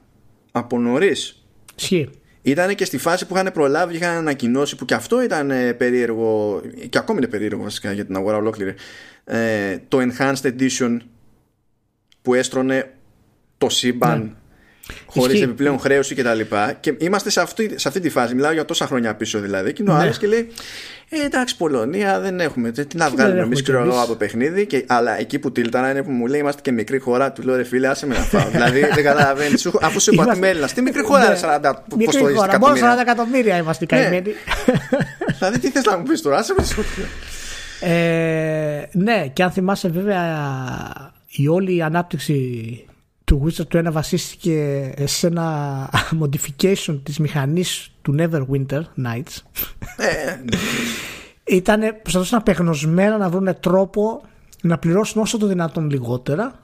από νωρίς. Ισχύει. Ήταν και στη φάση που είχαν προλάβει, είχαν ανακοινώσει που και αυτό ήταν ε, περίεργο και ακόμη είναι περίεργο βασικά για την αγορά ολόκληρη ε, το Enhanced Edition που έστρωνε το σύμπαν ναι. Χωρίς επιπλέον χρέωση κτλ. Και, και είμαστε σε αυτή, σε αυτή τη φάση. Μιλάω για τόσα χρόνια πίσω δηλαδή. Και είναι ο ναι. και λέει: ε, εντάξει, Πολωνία δεν έχουμε. Τι να βγάλουμε εμείς, ξέρω εγώ, από παιχνίδι. Και, αλλά εκεί που τίλτανα είναι που μου λέει: Είμαστε και μικρή χώρα. Του λέω: Ρε φίλε, άσε με να φάω. δηλαδή δεν καταλαβαίνεις. Αφού σου είπα τι Τι μικρή χώρα, 40 Μικρή χώρα. Μόνο 40 εκατομμύρια είμαστε ναι. καημένοι. δηλαδή τι θες να μου πεις τώρα, άσε με ε, ναι, και αν θυμάσαι βέβαια η όλη ανάπτυξη του Witcher του 1 βασίστηκε σε ένα modification της μηχανής του Neverwinter Nights. Ε, ναι. Ήταν, προσπαθούσαν απεγνωσμένα να βρουν τρόπο να πληρώσουν όσο το δυνατόν λιγότερα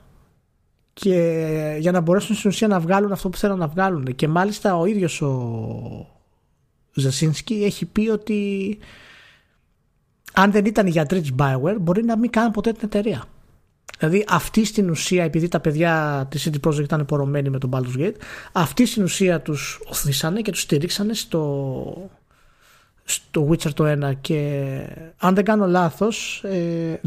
και για να μπορέσουν στην ουσία να βγάλουν αυτό που θέλουν να βγάλουν. Και μάλιστα ο ίδιος ο Ζεσίνσκι έχει πει ότι αν δεν ήταν οι γιατροί της Bioware, μπορεί να μην κάνουν ποτέ την εταιρεία. Δηλαδή, αυτή στην ουσία, επειδή τα παιδιά της City Project ήταν πορωμένοι με τον Baldur's Gate, αυτή στην ουσία τους οθήσανε και τους στηρίξανε στο, στο Witcher το 1. Και αν δεν κάνω λάθος, ε,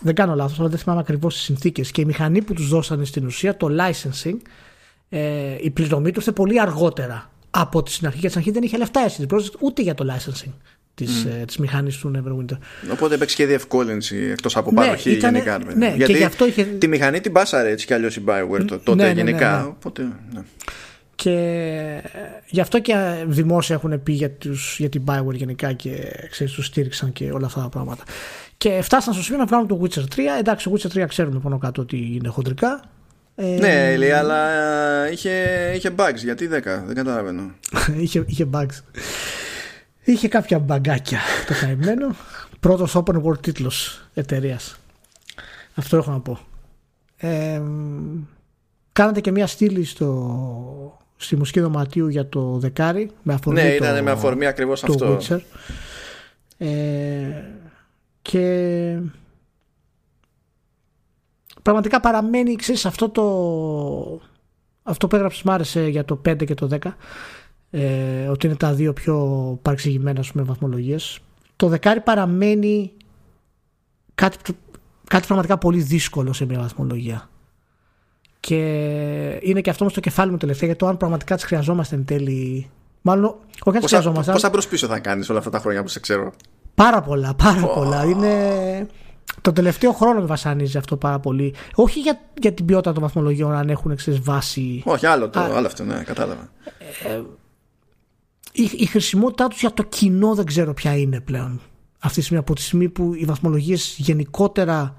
δεν κάνω λάθος, αλλά δεν θυμάμαι ακριβώς τις συνθήκες. Και η μηχανή που τους δώσανε στην ουσία, το licensing, ε, η πληρωμή τους ήρθε πολύ αργότερα από την αρχή. Και στην αρχή δεν είχε λεφτά η City Project ούτε για το licensing της, mm. της μηχανής του Neverwinter. Οπότε έπαιξε και διευκόλυνση εκτός από ναι, παροχή ήτανε, γενικά. Ναι, Γιατί και γι αυτό είχε... τη μηχανή την πάσαρε έτσι κι αλλιώς η Bioware τότε ναι, ναι, ναι γενικά. Ναι, οπότε, ναι. Και γι' αυτό και δημόσια έχουν πει για, τους, για την Bioware γενικά και ξέρεις, τους στήριξαν και όλα αυτά τα πράγματα. Και φτάσαν στο σημείο να βγάλουν το Witcher 3. Εντάξει, το Witcher 3 ξέρουμε πάνω κάτω ότι είναι χοντρικά. Ναι, λέει, αλλά είχε, είχε bugs. Γιατί 10, δεν καταλαβαίνω. είχε, είχε bugs. Είχε κάποια μπαγκάκια το καημένο. Πρώτος open world τίτλος εταιρείας. Αυτό έχω να πω. Ε, κάνατε και μια στήλη στο, στη μουσική δωματίου για το δεκάρι με αφορμή ναι ήταν με αφορμή ακριβώς αυτό Witcher. Ε, και πραγματικά παραμένει ξέρεις αυτό το αυτό που έγραψες μ' άρεσε για το 5 και το 10 ε, ότι είναι τα δύο πιο παρεξηγημένα με βαθμολογίες το δεκάρι παραμένει κάτι, κάτι πραγματικά πολύ δύσκολο σε μια βαθμολογία και είναι και αυτό όμως το κεφάλι μου τελευταία για το αν πραγματικά τις χρειαζόμαστε εν τέλει Μάλλον, όχι αν χρειαζόμαστε. Πόσα μπρος πίσω θα κάνεις όλα αυτά τα χρόνια που σε ξέρω; Πάρα πολλά, πάρα πολλά. Είναι. Το τελευταίο χρόνο με βασανίζει αυτό πάρα πολύ. Όχι για, για την ποιότητα των βαθμολογιών, αν έχουν εξή βάση. Όχι, άλλο, το, άλλο αυτό, ναι, κατάλαβα. Ε, η, η χρησιμότητά τους για το κοινό δεν ξέρω ποια είναι πλέον. Αυτή τη στιγμή, από τη στιγμή που οι βαθμολογίες γενικότερα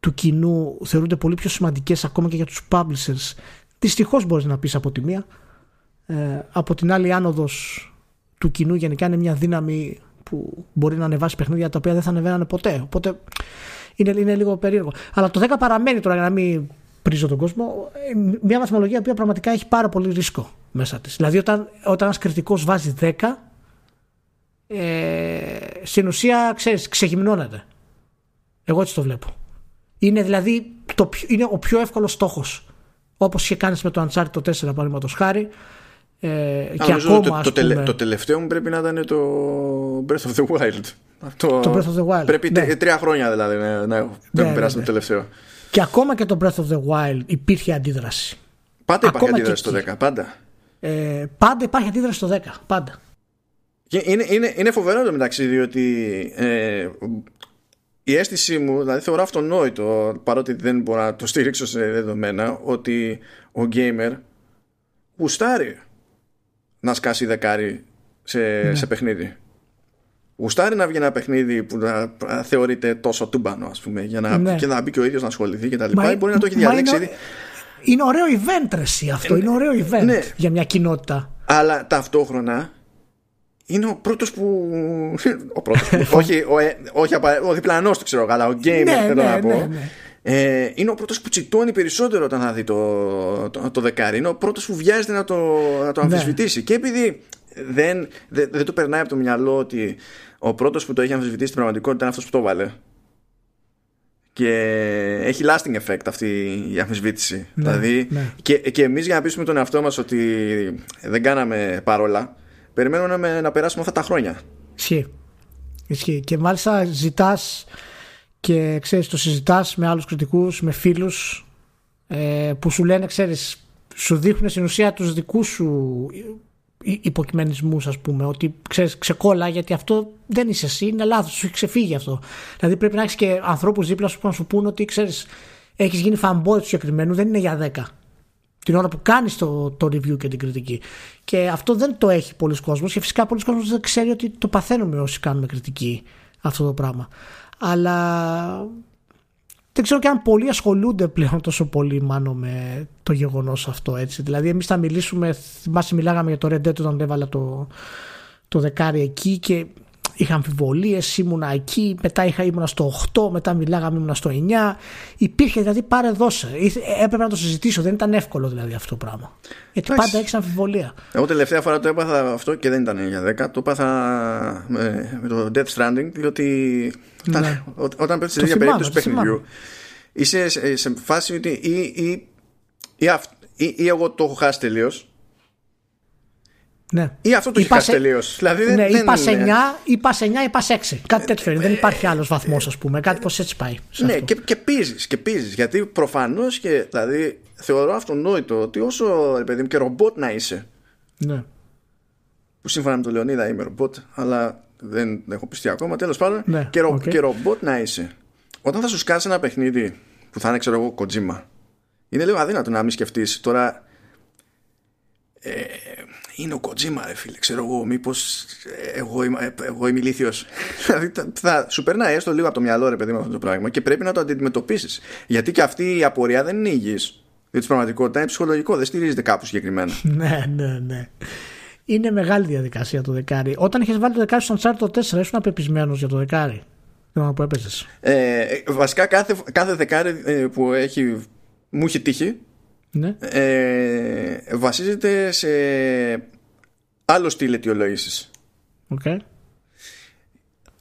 του κοινού θεωρούνται πολύ πιο σημαντικές ακόμα και για τους publishers. Δυστυχώς μπορείς να πεις από τη μία. Ε, από την άλλη, η άνοδος του κοινού γενικά είναι μια δύναμη που μπορεί να ανεβάσει παιχνίδια τα οποία δεν θα ανεβαίνανε ποτέ. Οπότε είναι, είναι λίγο περίεργο. Αλλά το 10 παραμένει τώρα για να μην πρίζω τον κόσμο. Μια βαθμολογία που πραγματικά έχει πάρα πολύ ρίσκο μέσα της. Δηλαδή, όταν, όταν ένας κριτικός βάζει 10, ε, στην ουσία ξέρεις, ξεγυμνώνεται. Εγώ έτσι το βλέπω. Είναι δηλαδή το, είναι ο πιο εύκολος στόχος. Όπως είχε κάνει με το Uncharted το 4 παραδείγματος χάρη. Ε, και ακόμα, το, το, πούμε, το, τελευταίο μου πρέπει να ήταν το Breath of the Wild. Το, το Breath of the Wild. Πρέπει ναι. τρία χρόνια δηλαδή να, να έχω ναι, ναι, περάσει το τελευταίο. Και ακόμα και το Breath of the Wild υπήρχε αντίδραση. Πάντα υπάρχει αντίδραση στο 10, πάντα. Ε, πάντα υπάρχει αντίδραση στο 10, πάντα. είναι, είναι, είναι φοβερό το μεταξύ, διότι ε, η αίσθησή μου, δηλαδή θεωρώ αυτονόητο, παρότι δεν μπορώ να το στηρίξω σε δεδομένα, ότι ο gamer γουστάρει να σκάσει δεκάρι σε, ναι. σε παιχνίδι. Γουστάρει να βγει ένα παιχνίδι που να θεωρείται τόσο τούμπανο, ας πούμε, για να, ναι. και να μπει και ο ίδιος να ασχοληθεί και τα λοιπά. Μπορεί να το έχει διαλέξει είναι, είναι ωραίο event, ρε, αυτό. είναι ωραίο event ναι. για μια κοινότητα. Αλλά ταυτόχρονα είναι ο πρώτος που. Ο πρώτος όχι, ο, ε, όχι, ο διπλανός του ξέρω, αλλά ο gamer ναι, θέλω να πω. Ε, είναι ο πρώτος που τσιτώνει περισσότερο όταν θα δει το, το, το δεκάρι. Είναι ο πρώτος που βιάζεται να το, να το αμφισβητήσει. Και επειδή δεν, δεν, δεν του περνάει από το μυαλό ότι ο πρώτος που το έχει αμφισβητήσει στην πραγματικότητα είναι αυτός που το βάλε. Και έχει lasting effect αυτή η αμφισβήτηση. Ναι, δηλαδή, ναι. Και, και εμείς για να πείσουμε τον εαυτό μας ότι δεν κάναμε παρόλα, περιμένουμε να περάσουμε αυτά τα χρόνια. Ισχύει. Ισχύει. Και μάλιστα ζητάς και ξέρεις, το συζητάς με άλλους κριτικούς, με φίλους ε, που σου λένε, ξέρεις, σου δείχνουν στην ουσία τους δικούς σου υποκειμενισμούς ας πούμε ότι ξέρεις ξεκόλα γιατί αυτό δεν είσαι εσύ είναι λάθος σου έχει ξεφύγει αυτό. Δηλαδή πρέπει να έχεις και ανθρώπους δίπλα σου που να σου πούνε ότι ξέρεις έχεις γίνει fanboy του συγκεκριμένου δεν είναι για 10 την ώρα που κάνεις το, το review και την κριτική. Και αυτό δεν το έχει πολλοί κόσμος και φυσικά πολλοί κόσμος δεν ξέρει ότι το παθαίνουμε όσοι κάνουμε κριτική αυτό το πράγμα. Αλλά δεν ξέρω και αν πολλοί ασχολούνται πλέον τόσο πολύ μάλλον με το γεγονός αυτό έτσι. Δηλαδή εμείς θα μιλήσουμε, θυμάσαι μιλάγαμε για το Red Dead όταν έβαλα το, το δεκάρι εκεί και είχα αμφιβολίες, ήμουνα εκεί, μετά είχα, ήμουνα στο 8, μετά μιλάγαμε ήμουνα στο 9. Υπήρχε δηλαδή πάρε δώσε. Έπρεπε να το συζητήσω, δεν ήταν εύκολο δηλαδή αυτό το πράγμα. Γιατί πάντα έχεις αμφιβολία. Εγώ τελευταία φορά το έπαθα αυτό και δεν ήταν για 10. Το έπαθα με, με το Death Stranding, διότι όταν, ναι. όταν πέφτεις σε τέτοια περίπτωση παιχνιδιού, είσαι σε, σε φάση ότι ή, ή, ή, ή, ή εγώ το έχω χάσει τελείως ναι. Ή αυτό το έχεις χάσει τελείως. Δηλαδή ναι, ή πα 9, ή πα 9, ή πα 6. Κάτι τέτοιο. δεν υπάρχει άλλος βαθμός, ας πούμε. Κάτι πως έτσι πάει. Ναι, αυτό. και, και πίζεις. Και πίζεις, γιατί προφανώς και δηλαδή, θεωρώ αυτονόητο ότι όσο ρε παιδί μου και ρομπότ να είσαι. Ναι. Που σύμφωνα με τον Λεωνίδα είμαι ρομπότ, αλλά δεν έχω πιστεί ακόμα. Τέλος πάντων, ναι, και, ρο, okay. και ρομπότ να είσαι. Όταν θα σου σκάσει ένα παιχνίδι που θα είναι, ξέρω εγώ, κοτζίμα, είναι λίγο αδύνατο να μην σκεφτείς τώρα. Ε, είναι ο Κοτζίμα ρε φίλε ξέρω εγώ μήπως εγώ, είμαι, εγώ είμαι ηλίθιος. Δηλαδή θα σου περνάει έστω λίγο από το μυαλό ρε παιδί με αυτό το πράγμα και πρέπει να το αντιμετωπίσεις. Γιατί και αυτή η απορία δεν είναι υγιής. Διότι στην πραγματικότητα είναι ψυχολογικό δεν στηρίζεται κάπου συγκεκριμένα. Ναι ναι ναι. Είναι μεγάλη διαδικασία το δεκάρι. Όταν είχες βάλει το δεκάρι στο Uncharted 4 ήσουν απεπισμένος για το δεκάρι. Δεν που έπαιζες. Ε, βασικά κάθε, κάθε δεκάρι ε, που έχει μου έχει τύχει ναι. ε, βασίζεται σε άλλο στυλ αιτιολόγησης. Okay.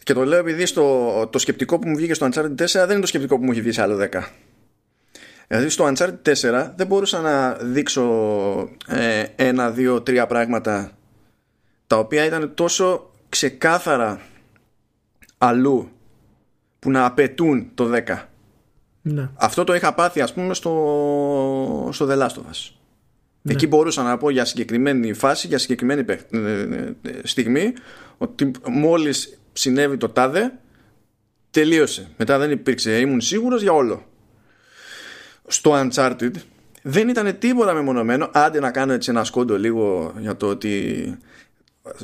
Και το λέω επειδή στο, το σκεπτικό που μου βγήκε στο Uncharted 4 δεν είναι το σκεπτικό που μου έχει βγει σε άλλο 10. Δηλαδή στο Uncharted 4 δεν μπορούσα να δείξω ε, ένα, δύο, τρία πράγματα τα οποία ήταν τόσο ξεκάθαρα αλλού που να απαιτούν το 10. Ναι. Αυτό το είχα πάθει ας πούμε στο, στο The Last of Us. Ναι. Εκεί μπορούσα να πω για συγκεκριμένη φάση, για συγκεκριμένη ε, ε, στιγμή ότι μόλις συνέβη το τάδε τελείωσε. Μετά δεν υπήρξε, ήμουν σίγουρος για όλο. Στο Uncharted δεν ήταν τίποτα μεμονωμένο, άντε να κάνω έτσι ένα σκόντο λίγο για το ότι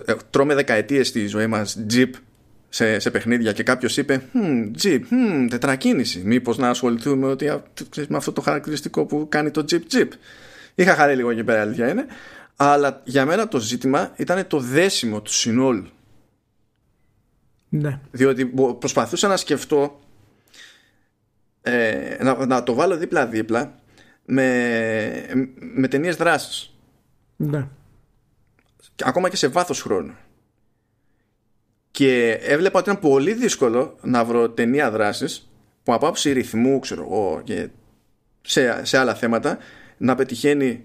ε, τρώμε δεκαετίες στη ζωή μας Jeep σε, σε παιχνίδια και κάποιος είπε hm, Jeep, hm, τετρακίνηση. Μήπως να ασχοληθούμε ότι, με αυτό το χαρακτηριστικό που κάνει το Jeep Jeep. Είχα χαρεί λίγο εκεί πέρα, αλήθεια είναι. Αλλά για μένα το ζήτημα ήταν το δέσιμο του συνόλου. Ναι. Διότι προσπαθούσα να σκεφτώ ε, να, να το βάλω δίπλα-δίπλα με, με ταινίες δράσης. Ναι. Ακόμα και σε βάθος χρόνου. Και έβλεπα ότι ήταν πολύ δύσκολο να βρω ταινία δράσης που από άψη ρυθμού, ξέρω εγώ, και σε, σε άλλα θέματα να πετυχαίνει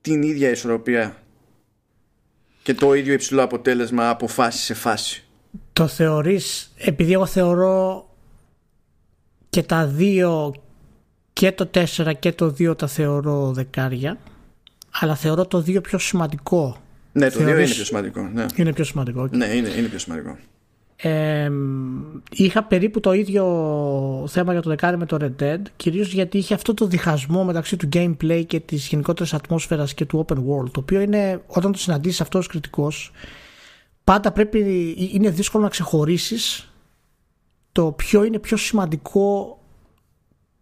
την ίδια ισορροπία και το ίδιο υψηλό αποτέλεσμα από φάση σε φάση. Το θεωρείς, επειδή εγώ θεωρώ και τα δύο και το 4 και το 2 τα θεωρώ δεκάρια αλλά θεωρώ το 2 πιο σημαντικό ναι, το 2 είναι πιο σημαντικό. Ναι. Είναι πιο σημαντικό. Ναι, είναι, είναι πιο σημαντικό. Ε, είχα περίπου το ίδιο θέμα για το δεκάρι με το Red Dead κυρίως γιατί είχε αυτό το διχασμό μεταξύ του gameplay και της γενικότερης ατμόσφαιρας και του open world το οποίο είναι όταν το συναντήσεις αυτός ως κριτικός πάντα πρέπει είναι δύσκολο να ξεχωρίσεις το ποιο είναι πιο σημαντικό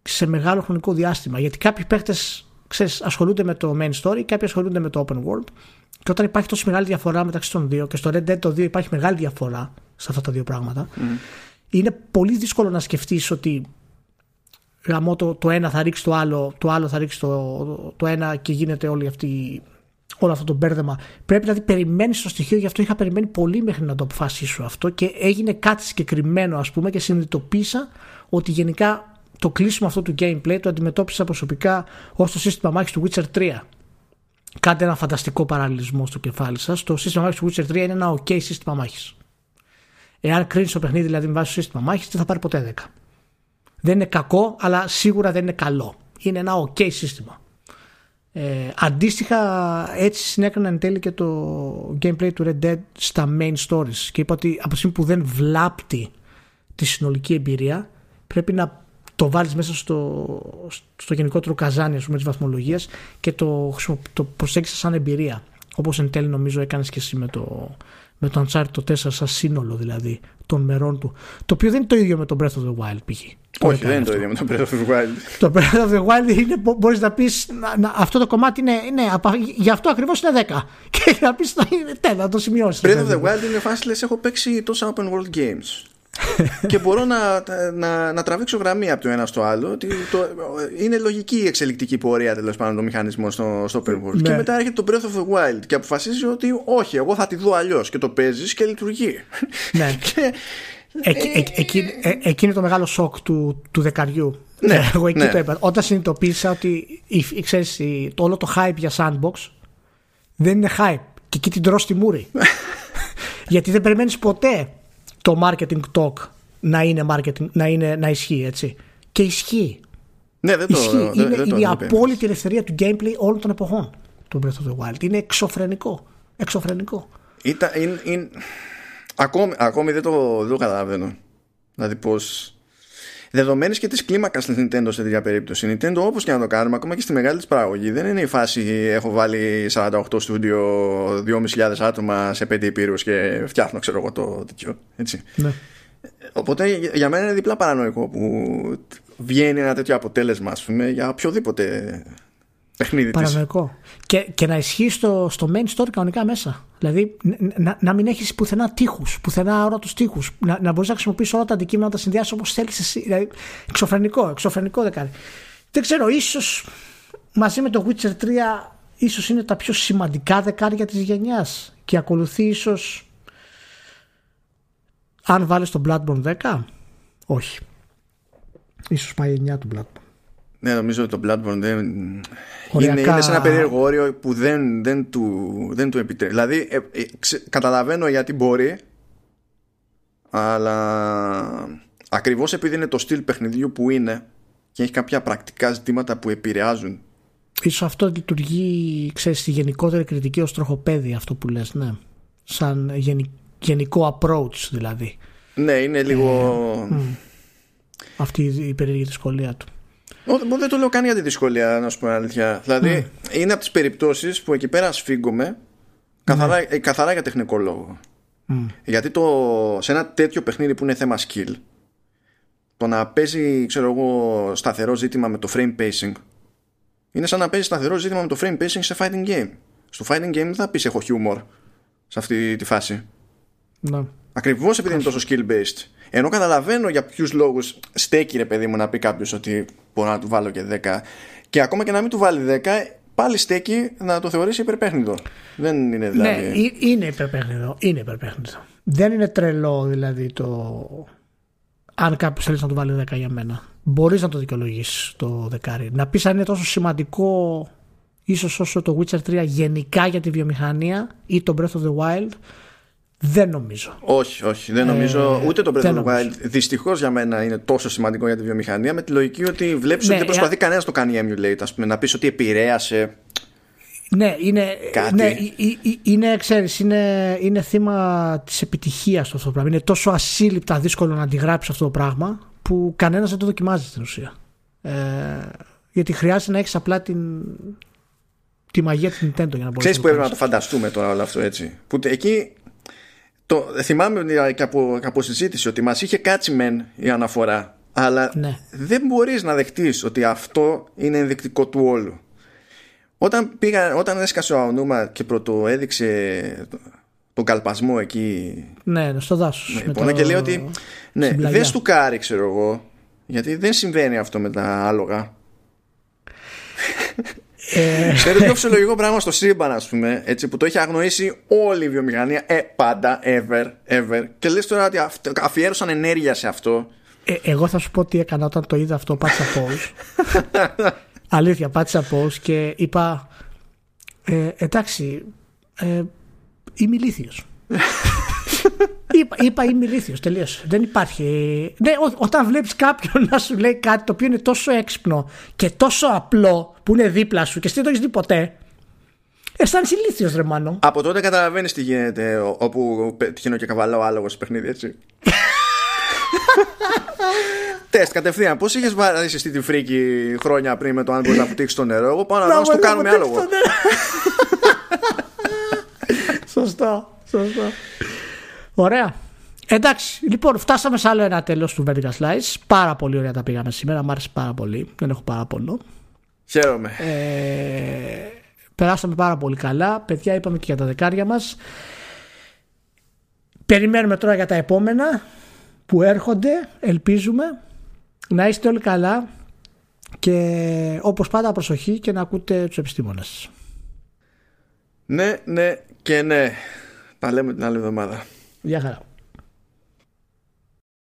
σε μεγάλο χρονικό διάστημα γιατί κάποιοι παίχτες ξέρεις, ασχολούνται με το main story κάποιοι ασχολούνται με το open world και όταν υπάρχει τόσο μεγάλη διαφορά μεταξύ των δύο και στο Red Dead το 2 υπάρχει μεγάλη διαφορά σε αυτά τα δύο πράγματα, είναι πολύ δύσκολο να σκεφτείς ότι γαμό το, το ένα θα ρίξει το άλλο, το άλλο θα ρίξει το, το ένα και γίνεται όλη αυτή όλο αυτό το μπέρδεμα. Πρέπει δηλαδή περιμένεις το στοιχείο, γι' αυτό είχα περιμένει πολύ μέχρι να το αποφασίσω αυτό και έγινε κάτι συγκεκριμένο, ας πούμε, και συνειδητοποίησα ότι γενικά το κλείσιμο αυτό του gameplay το αντιμετώπισα προσωπικά ως το σύστημα μάχης του Witcher 3. Κάντε ένα φανταστικό παραλληλισμό στο κεφάλι σας. Το σύστημα μάχης του Witcher 3 είναι ένα OK σύστημα μάχης. Εάν κρίνεις το παιχνίδι δηλαδή με βάση το σύστημα μάχης, δεν θα πάρει ποτέ 10. Δεν είναι κακό, αλλά σίγουρα δεν είναι καλό. Είναι ένα OK σύστημα. Ε, αντίστοιχα έτσι συνέκρινα εν τέλει και το gameplay του Red Dead στα main stories και είπα ότι από τη στιγμή που δεν βλάπτει τη συνολική εμπειρία πρέπει να το βάλεις μέσα στο, στο γενικότερο καζάνι ας πούμε, της βαθμολογίας και το, το προσέξεις σαν εμπειρία όπως εν τέλει νομίζω έκανες και εσύ με το, με το Uncharted το 4 σαν σύνολο δηλαδή των μερών του. Το οποίο δεν είναι το ίδιο με το Breath of the Wild π.χ. Όχι, δεν είναι το ίδιο με το Breath of the Wild. Το Breath of the Wild είναι, μπορείς να πεις αυτό το κομμάτι είναι, είναι γι' αυτό ακριβώς είναι 10 και να πεις ναι, να το σημειώσεις. Breath of the Wild είναι φάση λες έχω παίξει τόσα open world games και μπορώ να, να, να τραβήξω γραμμή από το ένα στο άλλο ότι το, είναι λογική η εξελικτική πορεία τέλος πάντων το μηχανισμό στο, στο open world. Και ναι. μετά έρχεται το Breath of the Wild και αποφασίζει ότι όχι, εγώ θα τη δω αλλιώς και το παίζεις και λειτουργεί. Ναι. και, Εκεί, ε, ε, εκείνη το μεγάλο σοκ του, του δεκαριού. Ναι, Εγώ εκεί ναι. το είπα. Όταν συνειδητοποίησα ότι ξέρεις, το, όλο το hype για sandbox δεν είναι hype. Και εκεί την τρώ στη μούρη. Γιατί δεν περιμένεις ποτέ το marketing talk να είναι marketing, να, είναι, να ισχύει έτσι. Και ισχύει. Ναι, δεν το, ισχύει. είναι, δεν, είναι η απόλυτη ελευθερία του gameplay όλων των εποχών του Breath of the Wild. Είναι εξωφρενικό. Εξωφρενικό. Ήταν, είναι, είναι, ακόμη, ακόμη δεν το, δεν το καταλαβαίνω. Δηλαδή πώ. Δεδομένης και της κλίμακας της Nintendo σε τέτοια περίπτωση. Η Nintendo όπως και να το κάνουμε, ακόμα και στη μεγάλη της παραγωγή, δεν είναι η φάση έχω βάλει 48 στούντιο, 2.500 άτομα σε 5 υπήρους και φτιάχνω, ξέρω εγώ, το τέτοιο. Έτσι. Ναι. Οπότε για μένα είναι διπλά παρανοϊκό που βγαίνει ένα τέτοιο αποτέλεσμα, ας πούμε, για οποιοδήποτε παιχνίδι Παρανοϊκό. Και, και να ισχύει στο, στο main story κανονικά μέσα. Δηλαδή να, να μην έχεις πουθενά τείχους, πουθενά ώρα του τείχους. Να, να μπορείς να χρησιμοποιήσει όλα τα αντικείμενα να τα συνδυάσεις όπως θέλεις εσύ. Δηλαδή, εξωφρενικό, εξωφρενικό δεκάρι. Δεν ξέρω, ίσως μαζί με το Witcher 3 ίσως είναι τα πιο σημαντικά δεκάρια της γενιάς και ακολουθεί ίσως αν βάλεις το Bloodborne 10 όχι ίσως πάει 9 του Bloodborne ναι, νομίζω ότι το Bloodborne δεν... είναι, είναι σε ένα περίεργο όριο που δεν, δεν, του, δεν του επιτρέπει. Δηλαδή, ε, ε, καταλαβαίνω γιατί μπορεί, αλλά ακριβώς επειδή είναι το στυλ παιχνιδιού που είναι και έχει κάποια πρακτικά ζητήματα που επηρεάζουν. Ίσως αυτό λειτουργεί, ξέρεις, στη γενικότερη κριτική ως τροχοπέδι αυτό που λες, ναι. Σαν γενικό approach δηλαδή. Ναι, είναι λίγο... Ε, αυτή η περίεργη δυσκολία του. Δεν το λέω καν για τη δυσκολία, να σου πω αλήθεια. Δηλαδή, mm. είναι από τις περιπτώσεις που εκεί πέρα σφίγγομαι καθαρά, mm. καθαρά για τεχνικό λόγο. Mm. Γιατί το, σε ένα τέτοιο παιχνίδι που είναι θέμα skill, το να παίζει, ξέρω εγώ, σταθερό ζήτημα με το frame pacing, είναι σαν να παίζει σταθερό ζήτημα με το frame pacing σε fighting game. Στο fighting game δεν θα πεις έχω humor σε αυτή τη φάση. Ναι. Ακριβώς επειδή είναι τόσο skill based. Ενώ καταλαβαίνω για ποιους λόγους στέκει ρε παιδί μου να πει κάποιος ότι μπορώ να του βάλω και 10. Και ακόμα και να μην του βάλει 10, πάλι στέκει να το θεωρήσει υπερπέχνητο. Δεν είναι δηλαδή. Ναι, είναι υπερπέχνητο. Είναι υπερπέχνητο. Δεν είναι τρελό δηλαδή το. Αν κάποιος θέλεις να του βάλει 10 για μένα. Μπορείς να το δικαιολογήσεις το δεκάρι. Να πεις αν είναι τόσο σημαντικό ίσως όσο το Witcher 3 γενικά για τη βιομηχανία ή το Breath of the Wild δεν νομίζω. Όχι, όχι, δεν νομίζω. Ε, ούτε το Breath of the Wild δυστυχώς για μένα είναι τόσο σημαντικό για τη βιομηχανία με τη λογική ότι βλέπεις ναι, ότι δεν προσπαθεί ε, κανένας να το κάνει emulate, ας πούμε, να πεις ότι επηρέασε. Ναι, είναι, κάτι. ναι, είναι, ξέρεις, είναι, είναι θύμα της επιτυχίας αυτό το πράγμα. Είναι τόσο ασύλληπτα δύσκολο να αντιγράψεις αυτό το πράγμα που κανένας δεν το δοκιμάζει στην ουσία. Ε, γιατί χρειάζεται να έχεις απλά την, τη μαγεία της Nintendo για να μπορείς Ξέρεις που έπρεπε να το φανταστούμε τώρα όλο αυτό έτσι. Που εκεί το, θυμάμαι και από, από συζήτηση ότι μας είχε κάτσει μεν η αναφορά αλλά ναι. δεν μπορείς να δεχτείς ότι αυτό είναι ενδεικτικό του όλου. Όταν, πήγα, όταν έσκασε ο Αονούμα και πρωτο έδειξε τον καλπασμό εκεί ναι, στο δάσος ναι, λοιπόν, το... και λέει ότι ναι, δεν του κάρει ξέρω εγώ γιατί δεν συμβαίνει αυτό με τα άλογα Ε... Ξέρετε πιο φυσιολογικό πράγμα στο σύμπαν, ας πούμε, έτσι, που το έχει αγνοήσει όλη η βιομηχανία, ε, πάντα, ever, ever. Και λες τώρα ότι αφιέρωσαν ενέργεια σε αυτό. Ε, εγώ θα σου πω τι έκανα όταν το είδα αυτό, πάτησα pause. Αλήθεια, πάτησα pause και είπα. Ε, εντάξει, ε, είμαι ηλίθιος είπα, είπα είμαι ηλίθιος, τελείωσε. Δεν υπάρχει. Ναι, ό, όταν βλέπεις κάποιον να σου λέει κάτι το οποίο είναι τόσο έξυπνο και τόσο απλό που είναι δίπλα σου και εσύ δεν το έχεις δει ποτέ, Αισθάνεσαι ηλίθιος, ρε μάνο. Από τότε καταλαβαίνεις τι γίνεται, όπου τυχαίνω και καβαλάω άλογο σε παιχνίδι, έτσι. Τεστ κατευθείαν. Πώς είχες βάλει στη τη φρίκη χρόνια πριν με το αν μπορείς να βουτήξεις το νερό; Εγώ πάω να δω το κάνουμε άλογο. Σωστό, σωστό. Ωραία. Εντάξει, λοιπόν, φτάσαμε σε άλλο ένα τέλος του Vertical Slice. Πάρα πολύ ωραία τα πήγαμε σήμερα. Μ' άρεσε πάρα πολύ. Δεν έχω παράπονο. Χαίρομαι. Ε, περάσαμε πάρα πολύ καλά. Παιδιά, είπαμε και για τα δεκάρια μας. Περιμένουμε τώρα για τα επόμενα που έρχονται. Ελπίζουμε να είστε όλοι καλά και όπως πάντα προσοχή και να ακούτε τους επιστήμονες. Ναι, ναι και ναι. Τα λέμε την άλλη εβδομάδα. Γεια χαρά.